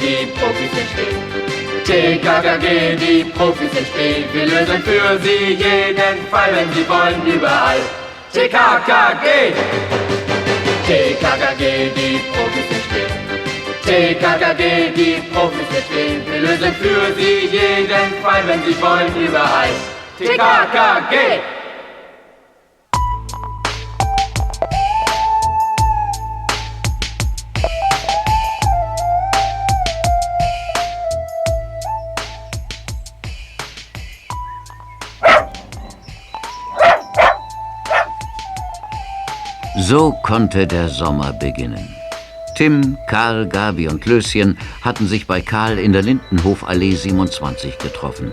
die Profis sind spät. TKKG, die Profis spät. Wir lösen für sie jeden Fall, wenn sie wollen, überall. TKKG! TKKG, die Profis sind spät. TKKG, die Profis spät. Wir lösen für sie jeden Fall, wenn sie wollen, überall. TKKG! So konnte der Sommer beginnen. Tim, Karl, Gabi und Löschen hatten sich bei Karl in der Lindenhofallee 27 getroffen.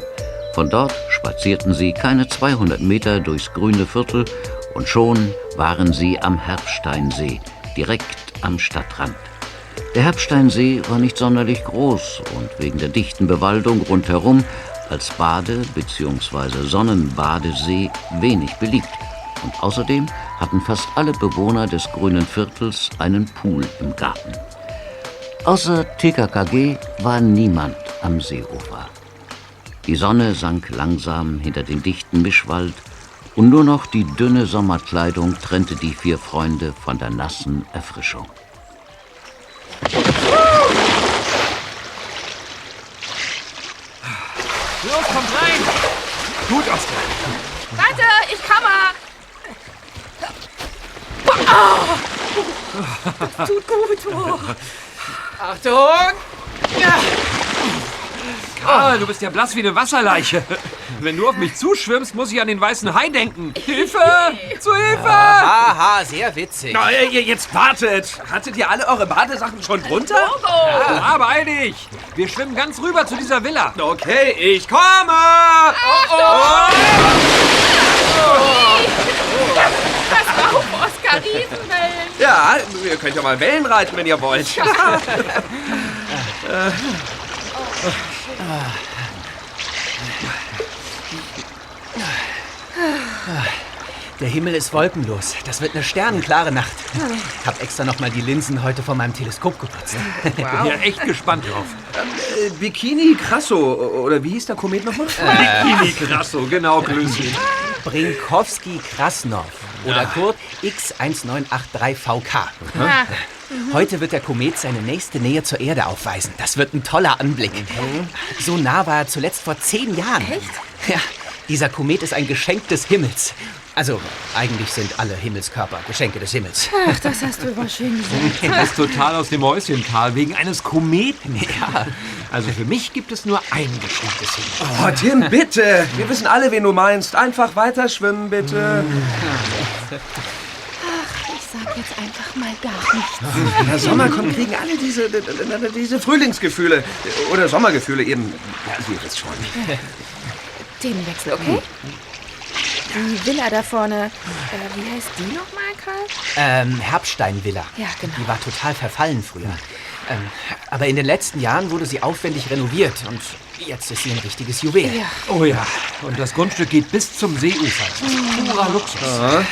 Von dort spazierten sie keine 200 Meter durchs grüne Viertel und schon waren sie am Herbsteinsee, direkt am Stadtrand. Der Herbsteinsee war nicht sonderlich groß und wegen der dichten Bewaldung rundherum als Bade- bzw. Sonnenbadesee wenig beliebt. Und außerdem hatten fast alle Bewohner des grünen Viertels einen Pool im Garten. Außer TKKG war niemand am Seeufer. Die Sonne sank langsam hinter den dichten Mischwald und nur noch die dünne Sommerkleidung trennte die vier Freunde von der nassen Erfrischung. Los, kommt rein! Gut, Oskar. Warte, ich komme! Das tut gut. Oh. Achtung! Ja. Karl, du bist ja blass wie eine Wasserleiche. Wenn du auf mich zuschwimmst, muss ich an den weißen Hai denken. Hilfe! Zu Hilfe! Aha, sehr witzig. Na, ihr jetzt wartet. Hattet ihr alle eure Badesachen schon drunter? Ja, aber eil dich! Wir schwimmen ganz rüber zu dieser Villa. Okay, ich komme. Pass auf, Oskar Riesenwellen. Ja, ihr könnt ja mal Wellen reiten, wenn ihr wollt. Der Himmel ist wolkenlos. Das wird eine sternenklare Nacht. Hab extra noch mal die Linsen heute von meinem Teleskop geputzt. Bin ja echt gespannt drauf. Äh, Bikini Krasso, oder wie hieß der Komet nochmal? Bikini Krasso, genau, Klößchen. Brinkowski Krasnov oder kurz X1983VK. Ah, Heute wird der Komet seine nächste Nähe zur Erde aufweisen. Das wird ein toller Anblick. So nah war er zuletzt vor zehn Jahren. Echt? Ja, dieser Komet ist ein Geschenk des Himmels. Also, eigentlich sind alle Himmelskörper Geschenke des Himmels. Ach, das hast du aber schön gesagt. Bist total aus dem Häuschen, Karl, wegen eines Kometen. Ja. Also für mich gibt es nur ein Geschenk des Himmels. Oh, Tim, bitte. Wir wissen alle, wen du meinst. Einfach weiter schwimmen, bitte. Ich sag jetzt einfach mal gar nichts. Wenn der Sommer kommt, kriegen alle diese, diese Frühlingsgefühle. Oder Sommergefühle eben. Ja, ihr wisst schon. Themenwechsel, okay? Die Villa da vorne, äh, wie heißt die nochmal, Karl? Ähm, Herbsteinvilla. Ja, genau. Die war total verfallen früher. Ähm, aber in den letzten Jahren wurde sie aufwendig renoviert und jetzt ist sie ein richtiges Juwel. Ja. Oh ja, und das Grundstück geht bis zum Seeufer. Das ist purer Luxus.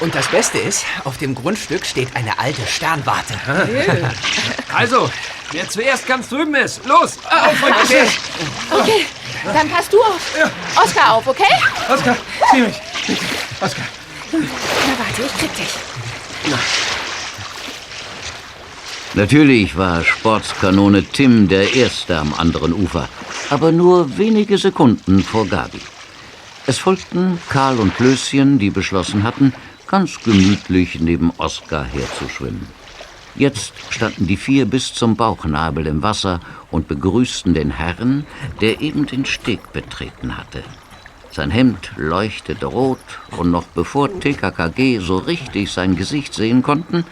Und das Beste ist, auf dem Grundstück steht eine alte Sternwarte. Also, wer zuerst ganz drüben ist, los! Auf und Okay, Okay, dann passt du auf. Oskar auf, okay? Oskar, zieh mich. Oskar. Na warte, ich krieg dich. Natürlich war Sportskanone Tim der Erste am anderen Ufer, aber nur wenige Sekunden vor Gabi. Es folgten Karl und Löschen, die beschlossen hatten, ganz gemütlich neben Oskar herzuschwimmen. Jetzt standen die vier bis zum Bauchnabel im Wasser und begrüßten den Herrn, der eben den Steg betreten hatte. Sein Hemd leuchtete rot und noch bevor TKKG so richtig sein Gesicht sehen konnten,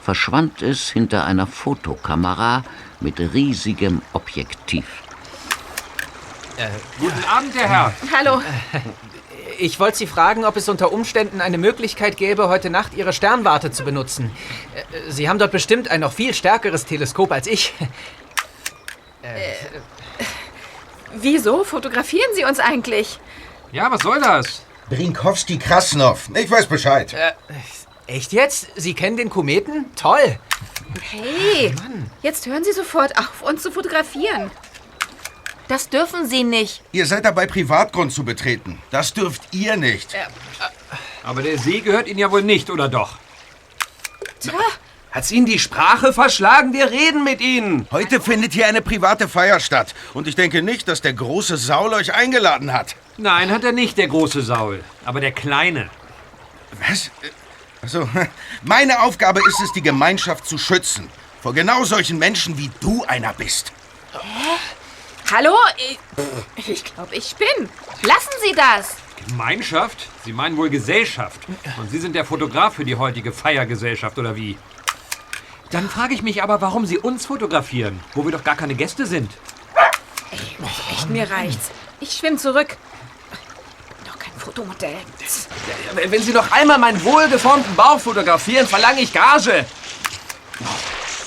verschwand es hinter einer Fotokamera mit riesigem Objektiv. Guten Abend, der Herr. Hallo. Ich wollte Sie fragen, ob es unter Umständen eine Möglichkeit gäbe, heute Nacht Ihre Sternwarte zu benutzen. Äh, Sie haben dort bestimmt ein noch viel stärkeres Teleskop als ich. Wieso fotografieren Sie uns eigentlich? Ja, was soll das? Brinkowski Krasnov. Ich weiß Bescheid. Echt jetzt? Sie kennen den Kometen? Toll. Hey, jetzt hören Sie sofort auf, uns zu fotografieren. Das dürfen Sie nicht. Ihr seid dabei, Privatgrund zu betreten. Das dürft ihr nicht. Aber der See gehört Ihnen ja wohl nicht, oder doch? Tja, Hat's Ihnen die Sprache verschlagen? Wir reden mit Ihnen. Heute findet hier eine private Feier statt. Und ich denke nicht, dass der große Saul euch eingeladen hat. Nein, hat er nicht, der große Saul. Aber der kleine. Was? Also, meine Aufgabe ist es, die Gemeinschaft zu schützen. Vor genau solchen Menschen, wie du einer bist. Hallo? Ich, ich glaube, ich spinne. Lassen Sie das. Gemeinschaft? Sie meinen wohl Gesellschaft. Und Sie sind der Fotograf für die heutige Feiergesellschaft, oder wie? Dann frage ich mich aber, warum Sie uns fotografieren, wo wir doch gar keine Gäste sind. Echt, mir reicht's. Ich schwimme zurück. Ich bin doch kein Fotomodell. Wenn Sie noch einmal meinen wohlgeformten Bauch fotografieren, verlange ich Gage.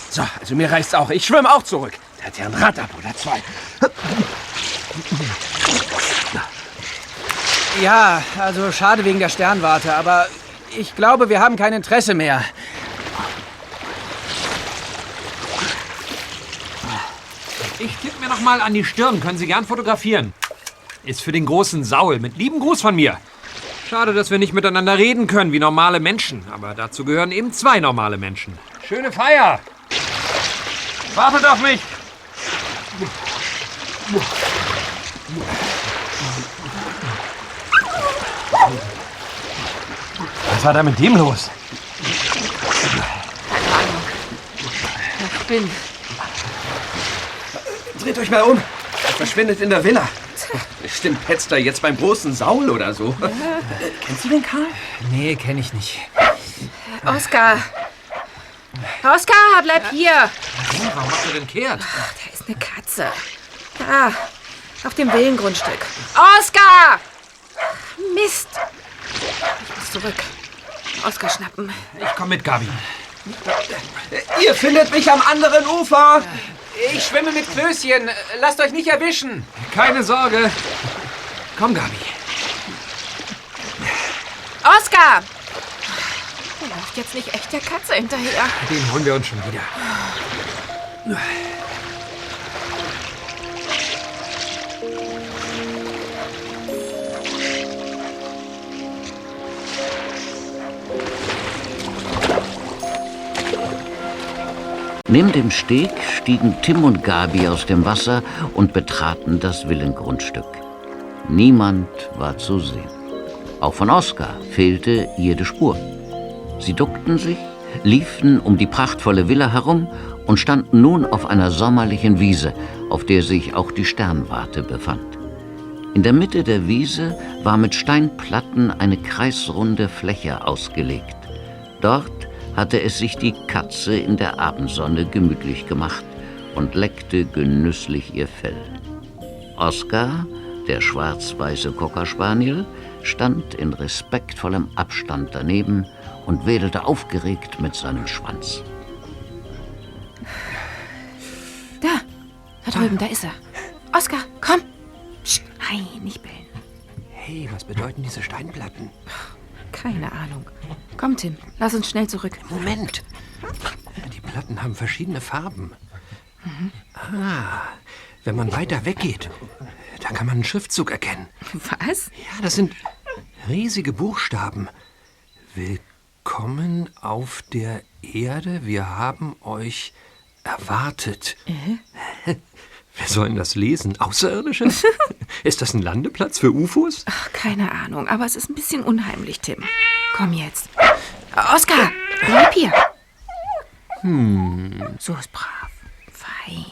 So, also mir reicht's auch. Ich schwimme auch zurück. Der hat ja ein Rad ab oder zwei. Ja, also schade wegen der Sternwarte, aber ich glaube, wir haben kein Interesse mehr. Ich tippe mir noch mal an die Stirn. Können Sie gern fotografieren. Ist für den großen Saul. Mit lieben Gruß von mir. Schade, dass wir nicht miteinander reden können wie normale Menschen. Aber dazu gehören eben zwei normale Menschen. Schöne Feier. Wartet auf mich. Was war da mit dem los? Ich bin. Dreht euch mal um. Er verschwindet in der Villa. Bestimmt petzt er jetzt beim großen Saul oder so. Äh, Kennst du den Karl? Nee, kenne ich nicht. Oskar. Oskar, bleib hier. Warum macht er denn kehrt? Da ist eine Katze. Da, auf dem Villengrundstück. Oskar! Mist. Ich muss zurück. Oskar schnappen. Ich komm mit, Gabi. Ihr findet mich am anderen Ufer. Ich schwimme mit Klößchen. Lasst euch nicht erwischen. Keine Sorge. Komm, Gabi. Oskar! Der läuft jetzt nicht echt der Katze hinterher. Den holen wir uns schon wieder. Neben dem Steg stiegen Tim und Gabi aus dem Wasser und betraten das Villengrundstück. Niemand war zu sehen. Auch von Oskar fehlte jede Spur. Sie duckten sich, liefen um die prachtvolle Villa herum und standen nun auf einer sommerlichen Wiese, auf der sich auch die Sternwarte befand. In der Mitte der Wiese war mit Steinplatten eine kreisrunde Fläche ausgelegt. Dort hatte es sich die Katze in der Abendsonne gemütlich gemacht und leckte genüsslich ihr Fell. Oskar, der schwarz-weiße Cocker Spaniel, stand in respektvollem Abstand daneben und wedelte aufgeregt mit seinem Schwanz. Da, da drüben, da ist er. Oskar, komm. Psst, nein, nicht bellen. Hey, was bedeuten diese Steinplatten? Keine Ahnung. Komm, Tim, lass uns schnell zurück. Moment. Die Platten haben verschiedene Farben. Ah, wenn man weiter weggeht, dann kann man einen Schriftzug erkennen. Was? Ja, das sind riesige Buchstaben. Willkommen auf der Erde. Wir haben euch erwartet. Wer soll denn das lesen? Außerirdische? Ist das ein Landeplatz für UFOs? Ach, keine Ahnung, aber es ist ein bisschen unheimlich, Tim. Komm jetzt. Oskar, bleib hier. Hm. So ist brav. Fein.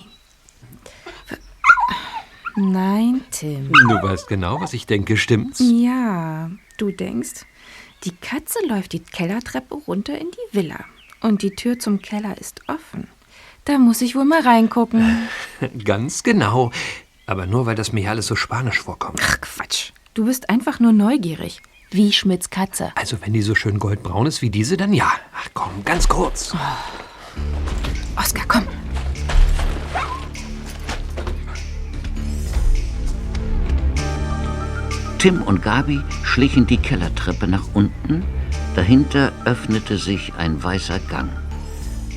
Nein, Tim. Du weißt genau, was ich denke, stimmt's? Ja, du denkst, die Katze läuft die Kellertreppe runter in die Villa. Und die Tür zum Keller ist offen. Da muss ich wohl mal reingucken. Ganz genau. Aber nur, weil das mir hier alles so spanisch vorkommt. Ach, Quatsch. Du bist einfach nur neugierig. Wie Schmidts Katze. Also, wenn die so schön goldbraun ist wie diese, dann ja. Ach komm, ganz kurz. Oskar, komm. Tim und Gabi schlichen die Kellertreppe nach unten. Dahinter öffnete sich ein weißer Gang.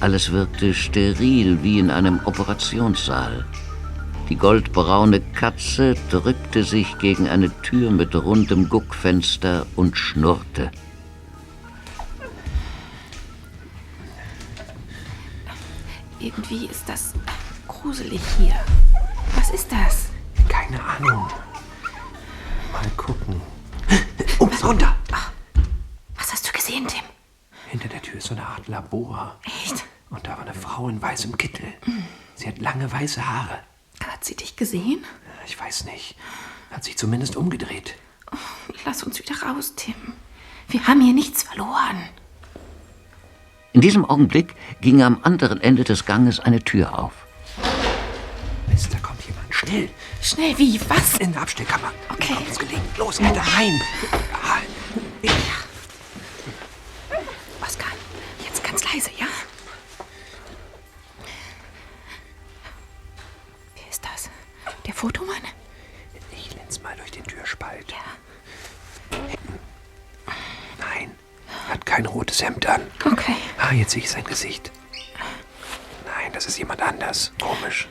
Alles wirkte steril wie in einem Operationssaal. Die goldbraune Katze drückte sich gegen eine Tür mit rundem Guckfenster und schnurrte. Irgendwie ist das gruselig hier. Was ist das? Keine Ahnung. Mal gucken. Ups, runter! Was hast du gesehen, Tim? Hinter der Tür ist so eine Art Labor. Echt? Und da war eine Frau in weißem Kittel. Sie hat lange weiße Haare. Hat sie dich gesehen? Ich weiß nicht. Hat sich zumindest umgedreht. Lass uns wieder raus, Tim. Wir haben hier nichts verloren. In diesem Augenblick ging am anderen Ende des Ganges eine Tür auf. Mist, da kommt jemand. Schnell! Schnell, wie? Was? In der Abstellkammer. Okay. Kommt uns gelegen. Los, da rein! Ja, Oskar, jetzt ganz leise, ja? Wer ist das? Der Fotomann? Ich linz mal durch den Türspalt. Nein, hat kein rotes Hemd an. Okay. Ah, jetzt sehe ich sein Gesicht. Nein, das ist jemand anders. Komisch.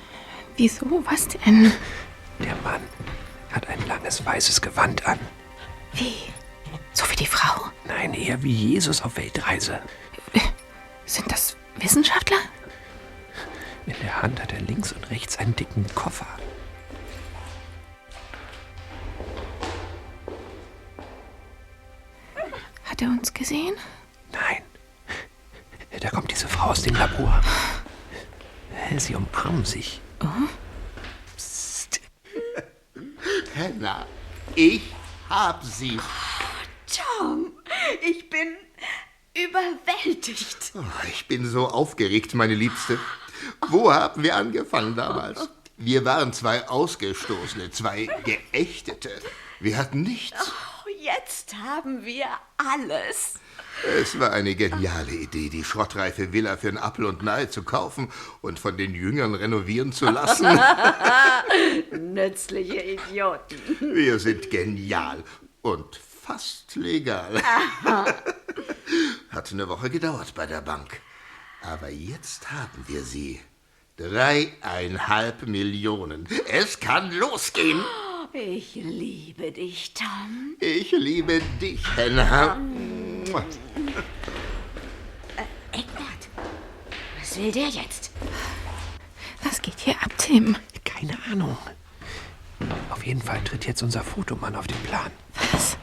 Wieso? Was denn? Der Mann hat ein langes weißes Gewand an. Wie? So wie die Frau? Nein, eher wie Jesus auf Weltreise. Sind das Wissenschaftler? In der Hand hat er links und rechts einen dicken Koffer. Hat er uns gesehen? Nein. Da kommt diese Frau aus dem Labor. Sie umarmen sich. Psst. Henna, ich hab sie. Tom, ich bin überwältigt. Oh, Ich bin so aufgeregt, meine Liebste. Wo haben wir angefangen damals? Wir waren zwei Ausgestoßene, zwei Geächtete. Wir hatten nichts. Jetzt haben wir alles. Es war eine geniale Idee, die schrottreife Villa für einen Apfel und Ei zu kaufen und von den Jüngern renovieren zu lassen. Nützliche Idioten. Wir sind genial und fast legal. Hat eine Woche gedauert bei der Bank. Aber jetzt haben wir sie. Dreieinhalb Millionen. Es kann losgehen. Ich liebe dich, Tom. Ich liebe dich, Henna. Eckbert, was will der jetzt? Was geht hier ab, Tim? Keine Ahnung. Auf jeden Fall tritt jetzt unser Fotomann auf den Plan. Was?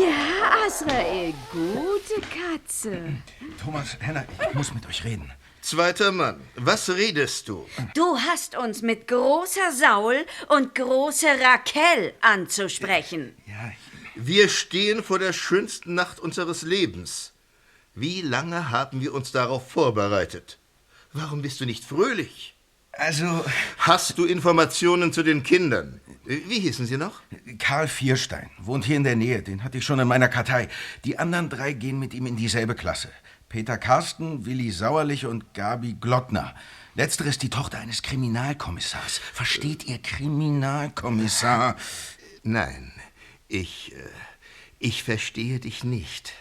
Ja, Asrael, gute Katze. Thomas, Henna, ich muss mit euch reden. Zweiter Mann, was redest du? Du hast uns mit großer Saul und großer Raquel anzusprechen. Ja, ich, Wir stehen vor der schönsten Nacht unseres Lebens. Wie lange haben wir uns darauf vorbereitet? Warum bist du nicht fröhlich? also, Hast du Informationen zu den Kindern? Wie hießen sie noch? Karl Vierstein wohnt hier in der Nähe. Den hatte ich schon in meiner Kartei. Die anderen drei gehen mit ihm in dieselbe Klasse. Peter Carsten, Willi Sauerlich und Gabi Glottner. Letztere ist die Tochter eines Kriminalkommissars. Versteht ihr Kriminalkommissar? Nein, ich, äh, ich verstehe dich nicht.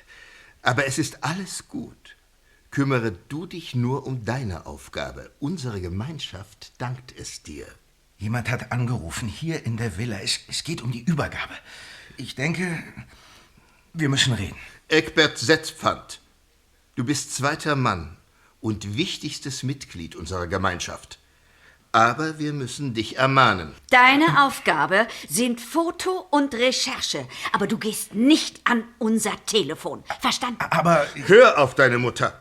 Aber es ist alles gut. Kümmere du dich nur um deine Aufgabe. Unsere Gemeinschaft dankt es dir. Jemand hat angerufen, hier in der Villa. Es, es geht um die Übergabe. Ich denke, wir müssen reden. Eckbert Setzpfand, du bist zweiter Mann und wichtigstes Mitglied unserer Gemeinschaft. Aber wir müssen dich ermahnen. Deine Aufgabe sind Foto und Recherche, aber du gehst nicht an unser Telefon. Verstanden? Aber Hör auf deine Mutter.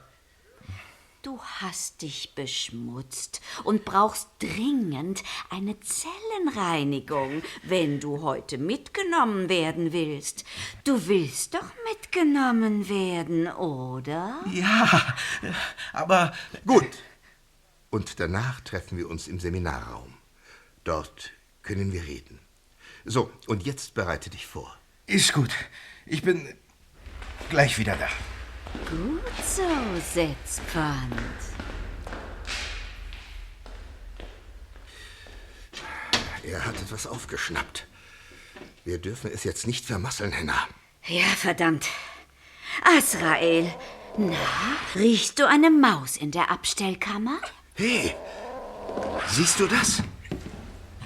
Du hast dich beschmutzt und brauchst dringend eine Zellenreinigung, wenn du heute mitgenommen werden willst. Du willst doch mitgenommen werden, oder? ja, aber Gut. Und danach treffen wir uns im Seminarraum. Dort können wir reden. So, und jetzt bereite dich vor. ist gut. Ich bin gleich wieder da. Gut so, Setzpfand. Er hat etwas aufgeschnappt. Wir dürfen es jetzt nicht vermasseln, Henna. Ja, verdammt. Asrael, Na, riechst du eine Maus in der Abstellkammer? Hey, siehst du das?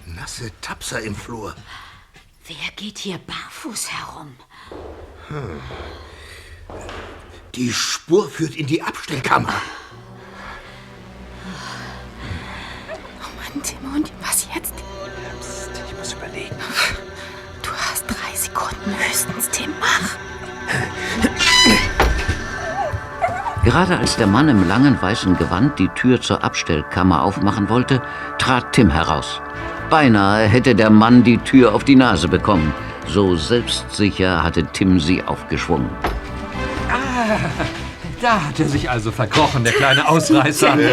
Nasse Tapser im Flur. Wer geht hier barfuß herum? Die Spur führt in die Abstellkammer. Mann, Timon, was jetzt? Ich muss überlegen. Du hast drei Sekunden höchstens, Tim. Mach. Gerade als der Mann im langen weißen Gewand die Tür zur Abstellkammer aufmachen wollte, trat Tim heraus. Beinahe hätte der Mann die Tür auf die Nase bekommen. So selbstsicher hatte Tim sie aufgeschwungen. Da hat er sich also verkrochen, der kleine Ausreißer.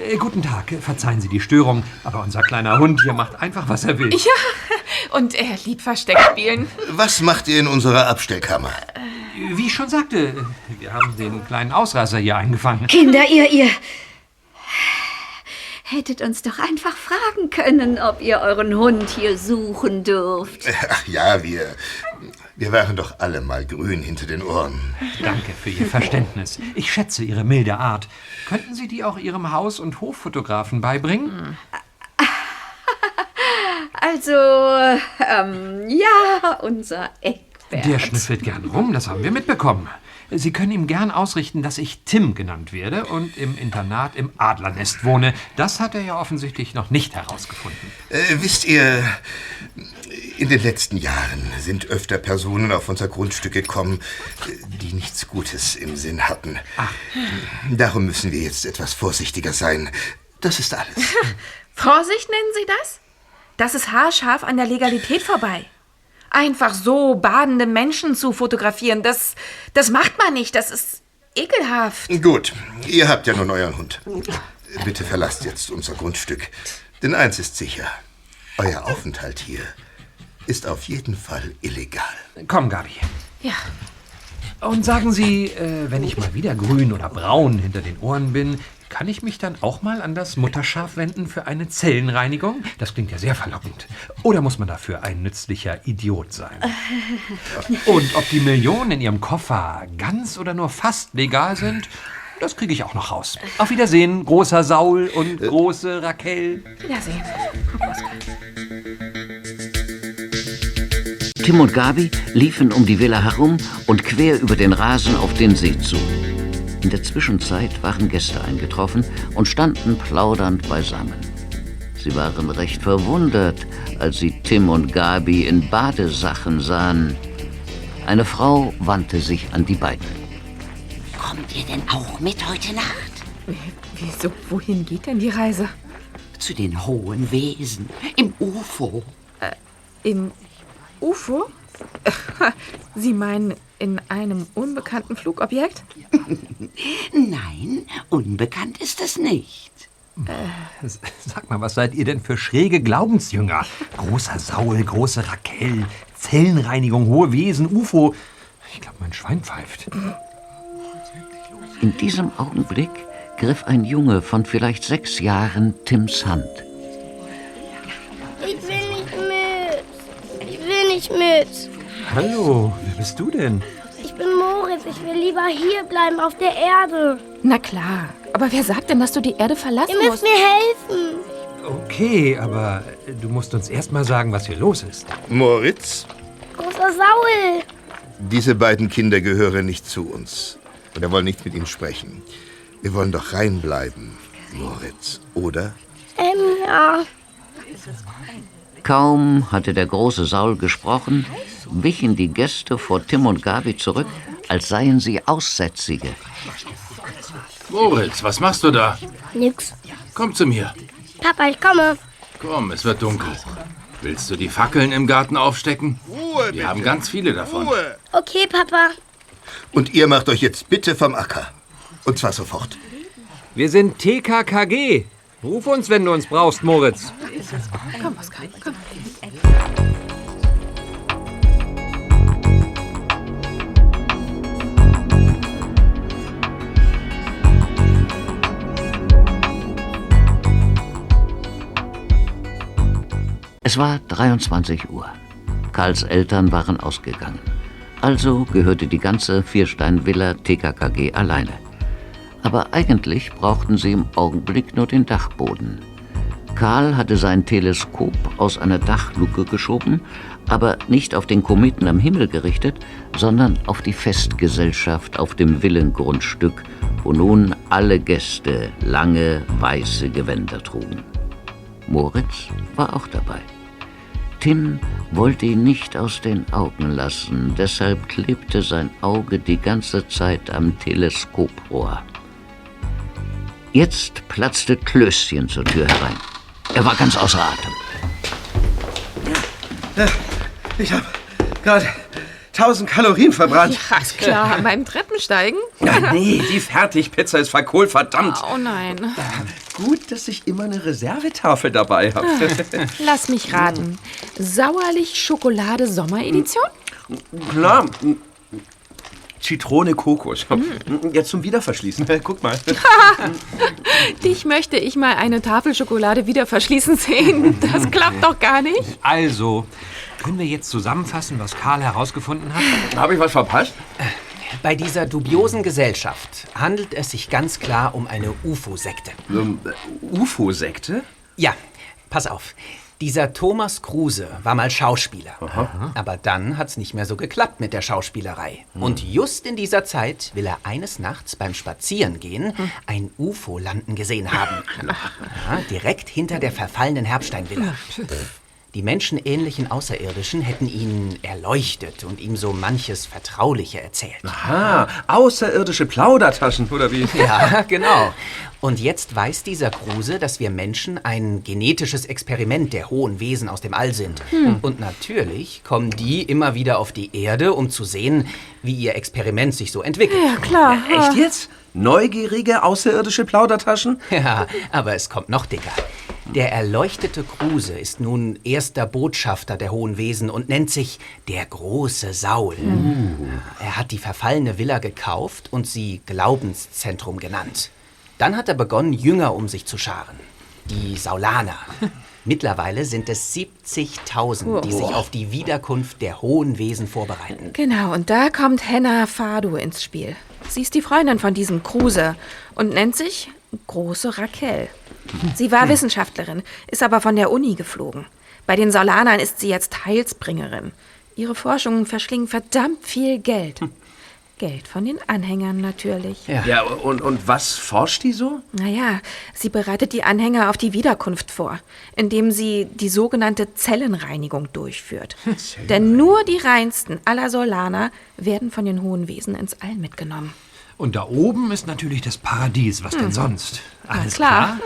Äh, guten Tag, verzeihen Sie die Störung, aber unser kleiner Hund hier macht einfach, was er will. Ja, und er liebt Versteck spielen. Was macht ihr in unserer Abstellkammer? Wie ich schon sagte, wir haben den kleinen Ausreißer hier eingefangen. Kinder, ihr, ihr hättet uns doch einfach fragen können, ob ihr euren Hund hier suchen dürft. Ach ja, wir. Wir waren doch alle mal grün hinter den Ohren. Danke für Ihr Verständnis. Ich schätze Ihre milde Art. Könnten Sie die auch Ihrem Haus- und Hoffotografen beibringen? Also, ähm, ja, unser Eckbert. Der schnüffelt gern rum, das haben wir mitbekommen. Sie können ihm gern ausrichten, dass ich Tim genannt werde und im Internat im Adlernest wohne. Das hat er ja offensichtlich noch nicht herausgefunden. Äh, wisst ihr, in den letzten Jahren sind öfter Personen auf unser Grundstück gekommen, die nichts Gutes im Sinn hatten. Darum müssen wir jetzt etwas vorsichtiger sein. Das ist alles. Vorsicht nennen Sie das? Das ist haarscharf an der Legalität vorbei. Einfach so badende Menschen zu fotografieren, das, das macht man nicht. Das ist ekelhaft. Gut, ihr habt ja nun euren Hund. Bitte verlasst jetzt unser Grundstück. Denn eins ist sicher. Euer Aufenthalt hier ist auf jeden Fall illegal. Komm, Gabi. Ja. Und sagen Sie, äh, wenn ich mal wieder grün oder braun hinter den Ohren bin, kann ich mich dann auch mal an das Mutterschaf wenden für eine Zellenreinigung? Das klingt ja sehr verlockend. Oder muss man dafür ein nützlicher Idiot sein? Und ob die Millionen in Ihrem Koffer ganz oder nur fast legal sind, das kriege ich auch noch raus. Auf Wiedersehen, großer Saul und große Raquel. Wiedersehen. Tim und Gabi liefen um die Villa herum und quer über den Rasen auf den See zu. In der Zwischenzeit waren Gäste eingetroffen und standen plaudernd beisammen. Sie waren recht verwundert, als sie Tim und Gabi in Badesachen sahen. Eine Frau wandte sich an die beiden. Kommt ihr denn auch mit heute Nacht? Wieso? Wohin geht denn die Reise? Zu den hohen Wesen im UFO. Im UFO? Sie meinen in einem unbekannten Flugobjekt? Nein, unbekannt ist es nicht. Sag mal, was seid ihr denn für schräge Glaubensjünger? Großer Saul, große Raquel, Zellenreinigung, hohe Wesen, UFO. Ich glaube, mein Schwein pfeift. In diesem Augenblick griff ein Junge von vielleicht sechs Jahren Tims Hand. Ich will nicht mit. Ich will nicht mit. Hallo, wer bist du denn? Ich bin Moritz. Ich will lieber hier bleiben auf der Erde. Na klar. Aber wer sagt denn, dass du die Erde verlassen Ihr müsst musst? mir helfen. Okay, aber du musst uns erst mal sagen, was hier los ist. Moritz, Großer Saul. diese beiden Kinder gehören nicht zu uns. Und wir wollen nicht mit ihnen sprechen. Wir wollen doch reinbleiben, Moritz, oder? Ähm, ja. Kaum hatte der große Saul gesprochen, wichen die Gäste vor Tim und Gabi zurück, als seien sie Aussätzige. Moritz, was machst du da? Nix. Komm zu mir. Papa, ich komme. Komm, es wird dunkel. Willst du die Fackeln im Garten aufstecken? Ruhe, Wir haben ganz viele davon. Ruhe! Okay, Papa. Und ihr macht euch jetzt bitte vom Acker. Und zwar sofort. Wir sind TKKG. Ruf uns, wenn du uns brauchst, Moritz. Komm, Oskar, komm. Es war 23 Uhr. Karls Eltern waren ausgegangen. Also gehörte die ganze Vierstein-Villa TKKG alleine. Aber eigentlich brauchten sie im Augenblick nur den Dachboden. Karl hatte sein Teleskop aus einer Dachluke geschoben, aber nicht auf den Kometen am Himmel gerichtet, sondern auf die Festgesellschaft auf dem Villengrundstück, wo nun alle Gäste lange weiße Gewänder trugen. Moritz war auch dabei. Tim wollte ihn nicht aus den Augen lassen, deshalb klebte sein Auge die ganze Zeit am Teleskoprohr. Jetzt platzte Klößchen zur Tür herein. Er war ganz außer Atem. Ich habe gerade 1000 Kalorien verbrannt. Ja, klar, beim Treppensteigen? Ja, nee, die Fertigpizza ist verkohlt, verdammt. Oh nein. Gut, dass ich immer eine Reservetafel dabei habe. Lass mich raten. Sauerlich Schokolade Sommeredition? Klar. Zitrone Kokos. Jetzt zum Wiederverschließen. Guck mal. Dich möchte ich mal eine Tafel Schokolade wieder verschließen sehen. Das klappt doch gar nicht. Also, können wir jetzt zusammenfassen, was Karl herausgefunden hat? Habe ich was verpasst? Bei dieser dubiosen Gesellschaft handelt es sich ganz klar um eine UFO-Sekte. Ähm, UFO-Sekte? Ja, pass auf. Dieser Thomas Kruse war mal Schauspieler. Aber dann hat's nicht mehr so geklappt mit der Schauspielerei. Und just in dieser Zeit will er eines Nachts beim Spazierengehen ein UFO landen gesehen haben. Ja, direkt hinter der verfallenen Herbsteinvilla. Die menschenähnlichen Außerirdischen hätten ihn erleuchtet und ihm so manches Vertrauliche erzählt. Aha, außerirdische Plaudertaschen, oder wie? Ja, genau. Und jetzt weiß dieser Kruse, dass wir Menschen ein genetisches Experiment der hohen Wesen aus dem All sind. Hm. Und natürlich kommen die immer wieder auf die Erde, um zu sehen, wie ihr Experiment sich so entwickelt. Ja, klar. Echt jetzt? Neugierige außerirdische Plaudertaschen? Ja, aber es kommt noch dicker. Der erleuchtete Kruse ist nun erster Botschafter der hohen Wesen und nennt sich der große Saul. Er hat die verfallene Villa gekauft und sie Glaubenszentrum genannt. Dann hat er begonnen, Jünger um sich zu scharen. Die Saulaner. Mittlerweile sind es 70.000, die sich auf die Wiederkunft der hohen Wesen vorbereiten. Genau, und da kommt Henna Fadu ins Spiel. Sie ist die Freundin von diesem Kruse und nennt sich Große Raquel. Sie war Wissenschaftlerin, ist aber von der Uni geflogen. Bei den Saulanern ist sie jetzt Heilsbringerin. Ihre Forschungen verschlingen verdammt viel Geld. Geld von den Anhängern natürlich. Ja, und, und was forscht die so? Naja, sie bereitet die Anhänger auf die Wiederkunft vor, indem sie die sogenannte Zellenreinigung durchführt. Denn nur die reinsten aller Solaner werden von den hohen Wesen ins All mitgenommen. Und da oben ist natürlich das Paradies. Was denn sonst? Alles klar.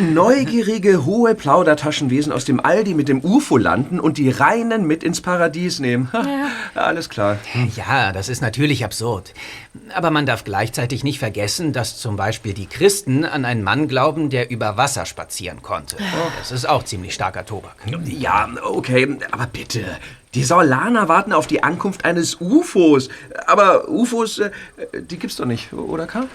Neugierige, hohe Plaudertaschenwesen aus dem All, die mit dem UFO landen und die Reinen mit ins Paradies nehmen. Ha, Alles klar. Ja, das ist natürlich absurd. Aber man darf gleichzeitig nicht vergessen, dass zum Beispiel die Christen an einen Mann glauben, der über Wasser spazieren konnte. Das ist auch ziemlich starker Tobak. Ja, okay, aber bitte. Die Saulaner warten auf die Ankunft eines UFOs. Aber UFOs, äh, die gibt's doch nicht, oder Karl?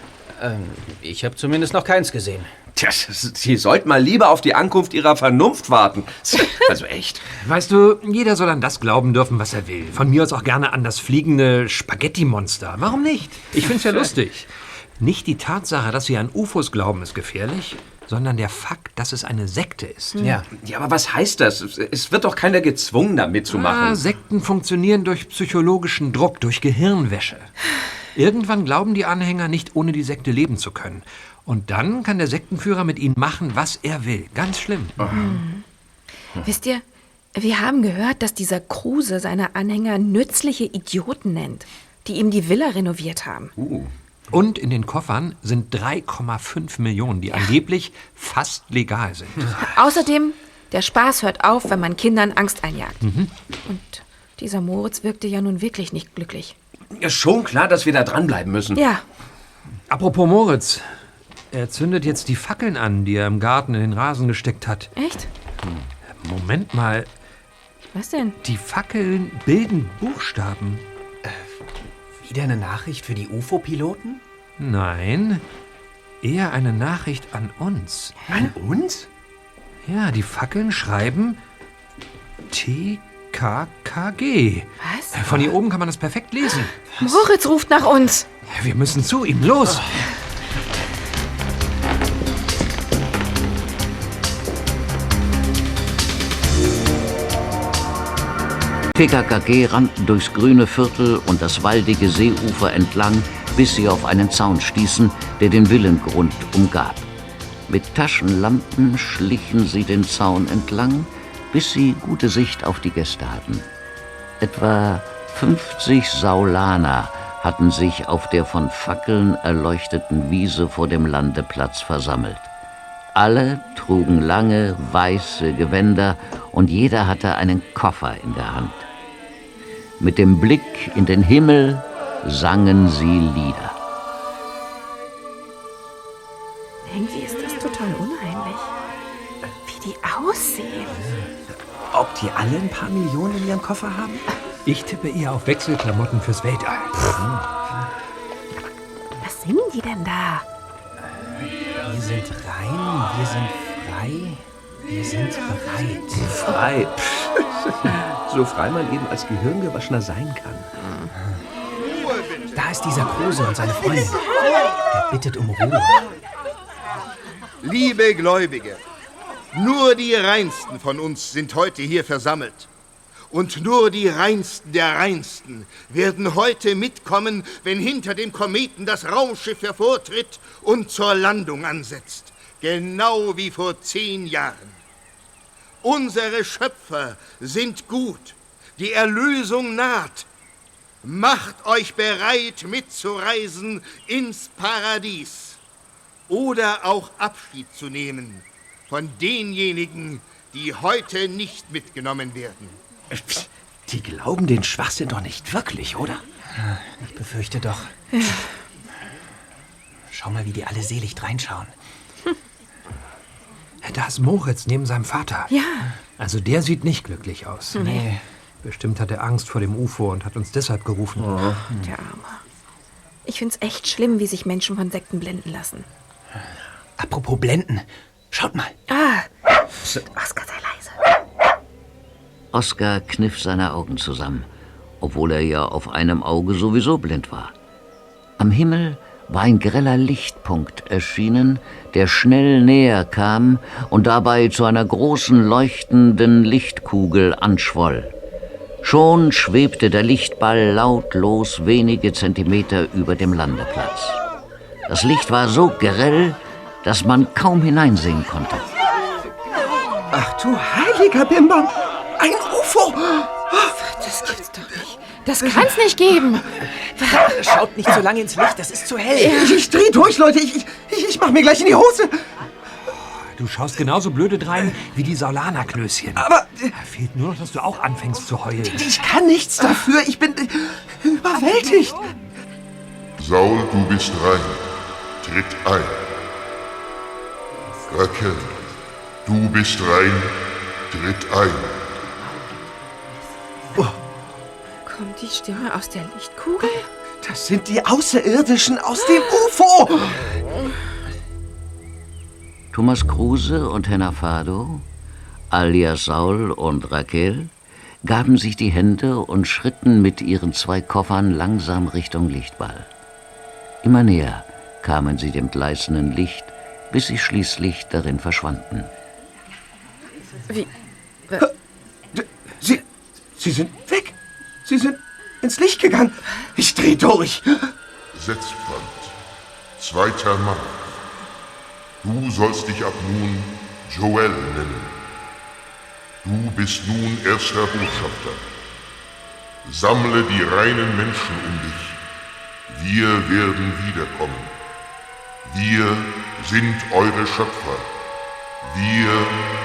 Ähm, ich habe zumindest noch keins gesehen. Tja, Sie sollten mal lieber auf die Ankunft Ihrer Vernunft warten. Also echt. Weißt du, jeder soll an das glauben dürfen, was er will. Von mir aus auch gerne an das fliegende Spaghetti-Monster. Warum nicht? Ich find's ja lustig. Nicht die Tatsache, dass sie an UFOs glauben, ist gefährlich, sondern der Fakt, dass es eine Sekte ist. Ja. Ja, aber was heißt das? Es wird doch keiner gezwungen, da mitzumachen. Ah, Sekten funktionieren durch psychologischen Druck, durch Gehirnwäsche. Irgendwann glauben die Anhänger nicht, ohne die Sekte leben zu können. Und dann kann der Sektenführer mit ihnen machen, was er will. Ganz schlimm. Wisst ihr, wir haben gehört, dass dieser Kruse seine Anhänger nützliche Idioten nennt, die ihm die Villa renoviert haben. Und in den Koffern sind 3,5 Millionen, die angeblich fast legal sind. Außerdem, der Spaß hört auf, wenn man Kindern Angst einjagt. Mhm. Und dieser Moritz wirkte ja nun wirklich nicht glücklich. Ist schon klar, dass wir da dranbleiben müssen. Ja, Apropos Moritz. Er zündet jetzt die Fackeln an, die er im Garten in den Rasen gesteckt hat. echt? Moment mal, Was denn? die Fackeln bilden Buchstaben. Wieder eine Nachricht für die UFO-Piloten? Nein, eher eine Nachricht an uns. An uns? Ja, die Fackeln schreiben TKKG. Was? Von hier oben kann man das perfekt lesen. Moritz ruft nach uns. Wir müssen zu ihm. Los! TKKG rannten durchs grüne Viertel und das waldige Seeufer entlang, bis sie auf einen Zaun stießen, der den Villengrund umgab. Mit Taschenlampen schlichen sie den Zaun entlang, bis sie gute Sicht auf die Gäste hatten. Etwa 50 Saulaner hatten sich auf der von Fackeln erleuchteten Wiese vor dem Landeplatz versammelt. Alle trugen lange, weiße Gewänder und jeder hatte einen Koffer in der Hand. Mit dem Blick in den Himmel sangen sie Lieder. Irgendwie ist Ob die alle ein paar Millionen in ihrem Koffer haben? Ich tippe eher auf Wechselklamotten fürs Weltall. Was singen die denn da? Wir sind rein, wir sind frei, wir sind bereit. Frei. so frei man eben als Gehirngewaschener sein kann. Da ist dieser Kruse und seine Freundin. Er bittet um Ruhe. Liebe Gläubige, nur die Reinsten von uns sind heute hier versammelt. Und nur die Reinsten der Reinsten werden heute mitkommen, wenn hinter dem Kometen das Raumschiff hervortritt und zur Landung ansetzt. Genau wie vor zehn Jahren. Unsere Schöpfer sind gut. Die Erlösung naht. Macht euch bereit, mitzureisen ins Paradies. Oder auch Abschied zu nehmen von denjenigen, die heute nicht mitgenommen werden. Die glauben den Schwachsinn doch nicht wirklich, oder? Ich befürchte doch. Schau mal, wie die alle selig reinschauen. Da ist Moritz neben seinem Vater. Ja. Also der sieht nicht glücklich aus. Nee. Bestimmt hat er Angst vor dem UFO und hat uns deshalb gerufen. Der Arme. Ich find's echt schlimm, wie sich Menschen von Sekten blenden lassen. Apropos Blenden. Schaut mal. Ah, Oskar, sei leise. Oskar kniff seine Augen zusammen, obwohl er ja auf einem Auge sowieso blind war. Am Himmel war ein greller Lichtpunkt erschienen, der schnell näher kam und dabei zu einer großen leuchtenden Lichtkugel anschwoll. Schon schwebte der Lichtball lautlos wenige Zentimeter über dem Landeplatz. Das Licht war so grell, dass man kaum hineinsehen konnte. Ach du heiliger Bimbam! Ein UFO! Das gibt's doch nicht. Das kann's nicht geben. Schaut nicht so lange ins Licht, das ist zu hell. Ich, ich dreh durch, Leute. Ich, ich, ich mach mir gleich in die Hose. Du schaust genauso blöde drein wie die Saulaner-Knöschen. Aber äh, Fehlt nur noch, dass du auch anfängst zu heulen. ich kann nichts dafür. Ich bin äh, überwältigt. Saul, du bist rein. Tritt ein. Raquel, du bist rein. Tritt ein. Kommt die Stimme aus der Lichtkugel? Das sind die Außerirdischen aus dem UFO. Thomas Kruse und Henna Fado, alias Saul und Raquel, gaben sich die Hände und schritten mit ihren zwei Koffern langsam Richtung Lichtball. Immer näher kamen sie dem gleißenden Licht, bis sie schließlich darin verschwanden. Wie? Sie, sie sind weg. Sie sind ins Licht gegangen. Ich dreh durch. Setzpfand. Zweiter Mann. Du sollst dich ab nun Joel nennen. Du bist nun erster Botschafter. Sammle die reinen Menschen um dich. Wir werden wiederkommen. Wir sind eure Schöpfer. Wir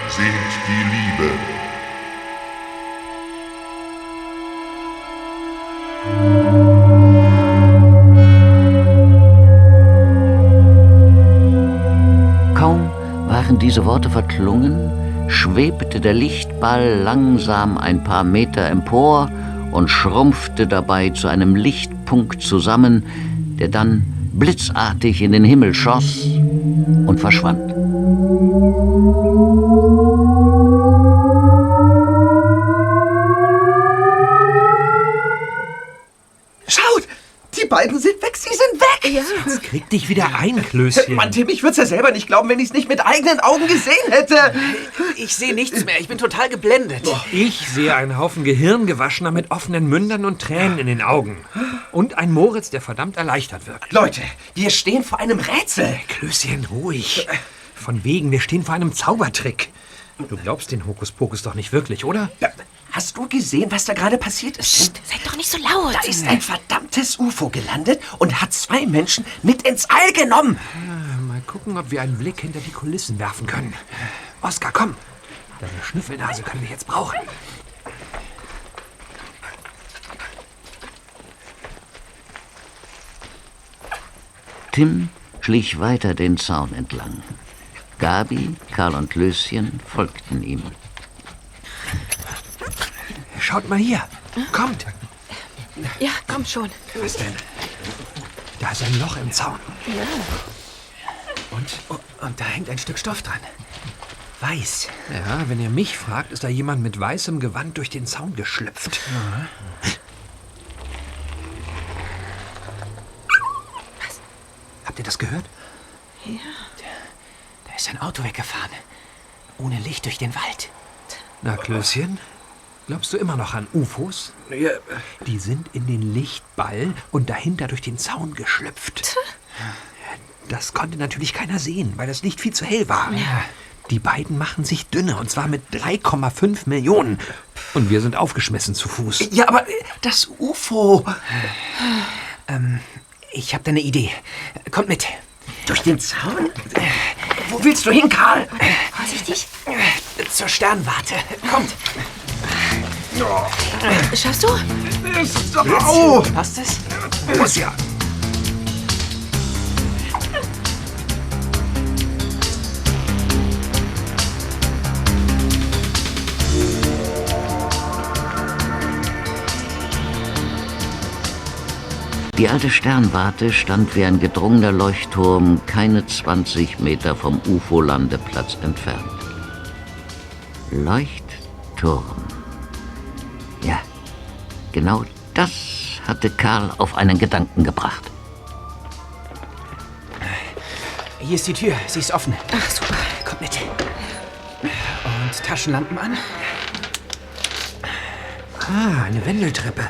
sind die Liebe. Kaum waren diese Worte verklungen, schwebte der Lichtball langsam ein paar Meter empor und schrumpfte dabei zu einem Lichtpunkt zusammen, der dann blitzartig in den Himmel schoss und verschwand. Beiden sind weg, sie sind weg! Ja. Jetzt krieg dich wieder ein, Klößchen. Mann, Tim, ich würde es ja selber nicht glauben, wenn ich es nicht mit eigenen Augen gesehen hätte. Ich sehe nichts mehr. Ich bin total geblendet. Ich sehe einen Haufen Gehirngewaschener mit offenen Mündern und Tränen in den Augen. Und ein Moritz, der verdammt erleichtert wirkt. Leute, wir stehen vor einem Rätsel. Klößchen, ruhig. Von wegen, wir stehen vor einem Zaubertrick. Du glaubst den Hokuspokus doch nicht wirklich, oder? Hast du gesehen, was da gerade passiert ist? Tim? Seid doch nicht so laut. Da ist ein verdammtes UFO gelandet und hat zwei Menschen mit ins All genommen. Mal gucken, ob wir einen Blick hinter die Kulissen werfen können. Oskar, komm. Deine Schnüffelnase können wir jetzt brauchen. Tim schlich weiter den Zaun entlang. Gabi, Karl und Löschen folgten ihm. Schaut mal hier. Kommt. Ja, komm schon. Was denn? Da ist ein Loch im Zaun. Ja. Und, und da hängt ein Stück Stoff dran. Weiß. Ja, wenn ihr mich fragt, ist da jemand mit weißem Gewand durch den Zaun geschlüpft. Was? Habt ihr das gehört? Ja. Da ist ein Auto weggefahren. Ohne Licht durch den Wald. Na, Klößchen, glaubst du immer noch an UFOs? Ja. Die sind in den Lichtball und dahinter durch den Zaun geschlüpft. Das konnte natürlich keiner sehen, weil das Licht viel zu hell war. Die beiden machen sich dünne, und zwar mit 3,5 Millionen. Und wir sind aufgeschmissen zu Fuß. Ja, aber das UFO. Ähm, ich habe da eine Idee. Kommt mit. Durch den Zaun? Wo willst du hin, Karl? Vorsichtig. Zur Sternwarte. Kommt. Schaffst du? Au! Passt es? Muss ja. Die alte Sternwarte stand wie ein gedrungener Leuchtturm keine 20 Meter vom UFO-Landeplatz entfernt. Leuchtturm. Genau das hatte Karl auf einen Gedanken gebracht. Hier ist die Tür. Sie ist offen. Ach, super. Kommt mit. Und Taschenlampen an. Ah, eine Wendeltreppe.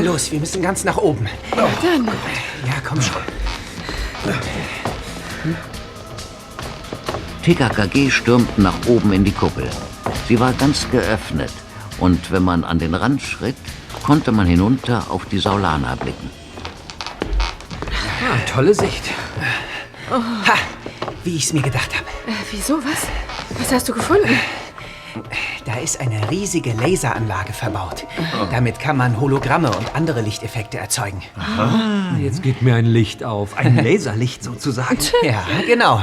Los, wir müssen ganz nach oben. Dann. Ja, komm schon. TKKG stürmten nach oben in die Kuppel. Sie war ganz geöffnet und wenn man an den Rand schritt, konnte man hinunter auf die Saulana blicken. Ah, tolle Sicht. Ha, wie ich es mir gedacht habe. Äh, wieso? Was? Was hast du gefunden? Da ist eine riesige Laseranlage verbaut. Damit kann man Hologramme und andere Lichteffekte erzeugen. Ah, jetzt geht mir ein Licht auf. Ein Laserlicht sozusagen. Ja, genau.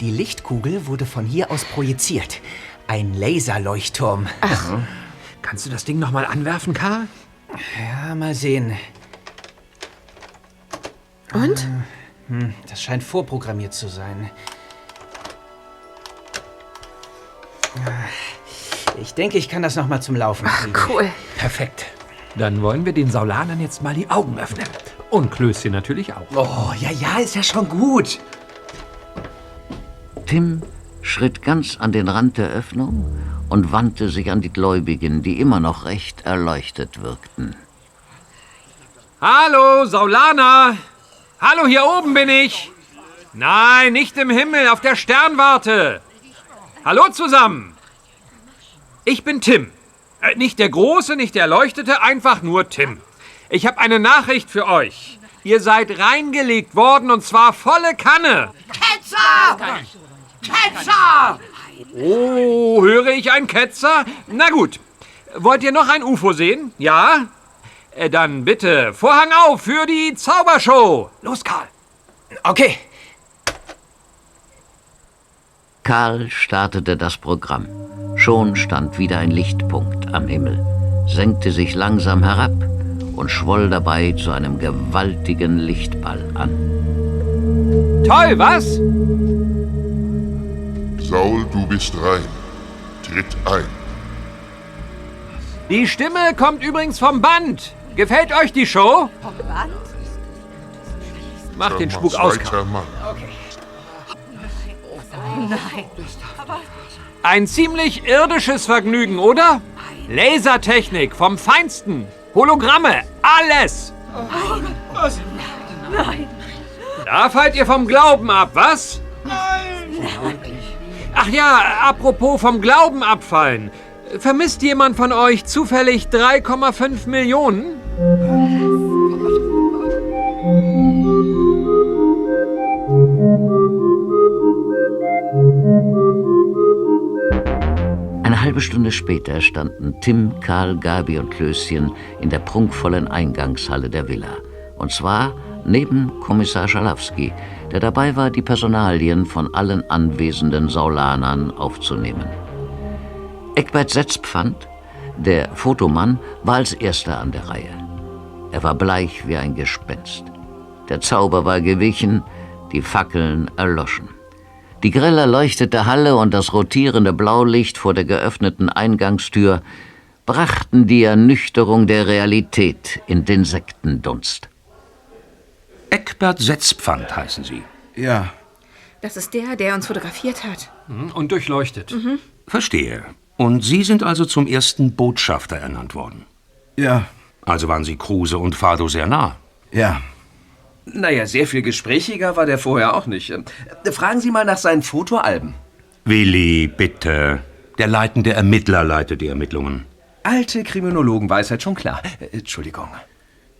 Die Lichtkugel wurde von hier aus projiziert. Ein Laserleuchtturm. Ach. Kannst du das Ding noch mal anwerfen, Karl? Ja, mal sehen. Und? Hm, das scheint vorprogrammiert zu sein. Ich denke, ich kann das noch mal zum Laufen kriegen. Cool. Perfekt. Dann wollen wir den Saulanern jetzt mal die Augen öffnen. Und Klößchen natürlich auch. Oh, ja, ja, ist ja schon gut. Tim schritt ganz an den Rand der Öffnung und wandte sich an die Gläubigen, die immer noch recht erleuchtet wirkten. Hallo, Saulana! Hallo, hier oben bin ich! Nein, nicht im Himmel, auf der Sternwarte! Hallo zusammen! Ich bin Tim. Äh, nicht der Große, nicht der Erleuchtete, einfach nur Tim. Ich habe eine Nachricht für euch. Ihr seid reingelegt worden und zwar volle Kanne. Ketzer! Ketzer! Oh, höre ich einen Ketzer? Na gut. Wollt ihr noch ein UFO sehen? Ja? Äh, Dann bitte Vorhang auf für die Zaubershow. Los, Karl. Okay. Karl startete das Programm. Schon stand wieder ein Lichtpunkt am Himmel, senkte sich langsam herab und schwoll dabei zu einem gewaltigen Lichtball an. Toll, was? Saul, du bist rein. Tritt ein. Die Stimme kommt übrigens vom Band. Gefällt euch die Show? Mach den Spuk aus. Zweiter Mann. Nein. Ein ziemlich irdisches Vergnügen, oder? Lasertechnik vom Feinsten. Hologramme, alles. Was? Nein. Da fallt ihr vom Glauben ab, was? Ach ja, apropos vom Glauben abfallen. Vermisst jemand von euch zufällig 3,5 Millionen? Eine halbe Stunde später standen Tim, Karl, Gabi und Klößchen in der prunkvollen Eingangshalle der Villa. Und zwar neben Kommissar Schalawski, der dabei war, die Personalien von allen anwesenden Saulanern aufzunehmen. Eckbert Setzpfand, der Fotomann, war als erster an der Reihe. Er war bleich wie ein Gespenst. Der Zauber war gewichen, die Fackeln erloschen. Die grell erleuchtete Halle und das rotierende Blaulicht vor der geöffneten Eingangstür brachten die Ernüchterung der Realität in den Sektendunst. Eckbert Setzpfand heißen Sie. Ja. Das ist der, der uns fotografiert hat. Hm, Und durchleuchtet. Mhm. Verstehe. Und Sie sind also zum ersten Botschafter ernannt worden. Ja. Also waren Sie Kruse und Fado sehr nah. Ja. Naja, sehr viel gesprächiger war der vorher auch nicht. Fragen Sie mal nach seinen Fotoalben. Willi, bitte. Der leitende Ermittler leitet die Ermittlungen. Alte Kriminologenweisheit, schon klar. Äh, Entschuldigung.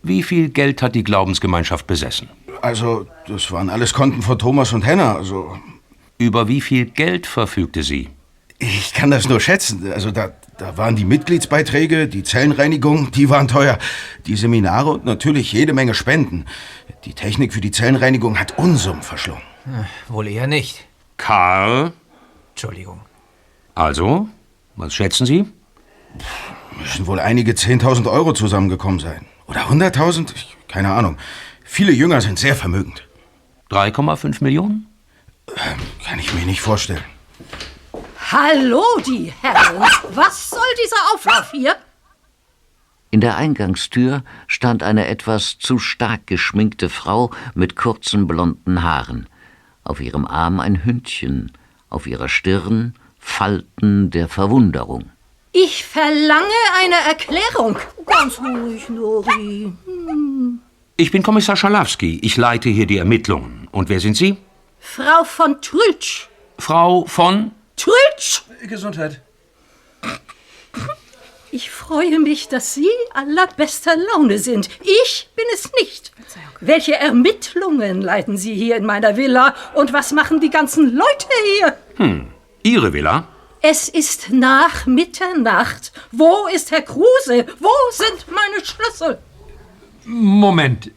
Wie viel Geld hat die Glaubensgemeinschaft besessen? Also, das waren alles Konten von Thomas und Henna. Also, Über wie viel Geld verfügte sie? ich kann das nur schätzen. Also, da, da waren die Mitgliedsbeiträge, die Zellenreinigung, die waren teuer. Die Seminare und natürlich jede Menge Spenden. Die Technik für die Zellenreinigung hat Unsummen verschlungen. Wohl eher nicht. Karl? Entschuldigung. Also, was schätzen Sie? Müssen wohl einige 10.000 Euro zusammengekommen sein. Oder 100.000? Ich- Keine Ahnung. Viele Jünger sind sehr vermögend. 3,5 Millionen? Kann ich mir nicht vorstellen. Hallo, die Herren. Was soll dieser Auflauf hier? In der Eingangstür stand eine etwas zu stark geschminkte Frau mit kurzen blonden Haaren. Auf ihrem Arm ein Hündchen, auf ihrer Stirn Falten der Verwunderung. Ich verlange eine Erklärung. Ganz ruhig, Nori. Hm. Ich bin Kommissar Schalawski. Ich leite hier die Ermittlungen. Und wer sind Sie? Frau von Trültsch. Frau von? Trültsch! Gesundheit. Ich freue mich, dass Sie allerbester Laune sind. Ich bin es nicht. Welche Ermittlungen leiten Sie hier in meiner Villa? Und was machen die ganzen Leute hier? Hm, Ihre Villa? Es ist nach Mitternacht. Wo ist Herr Kruse? Wo sind meine Schlüssel? Moment.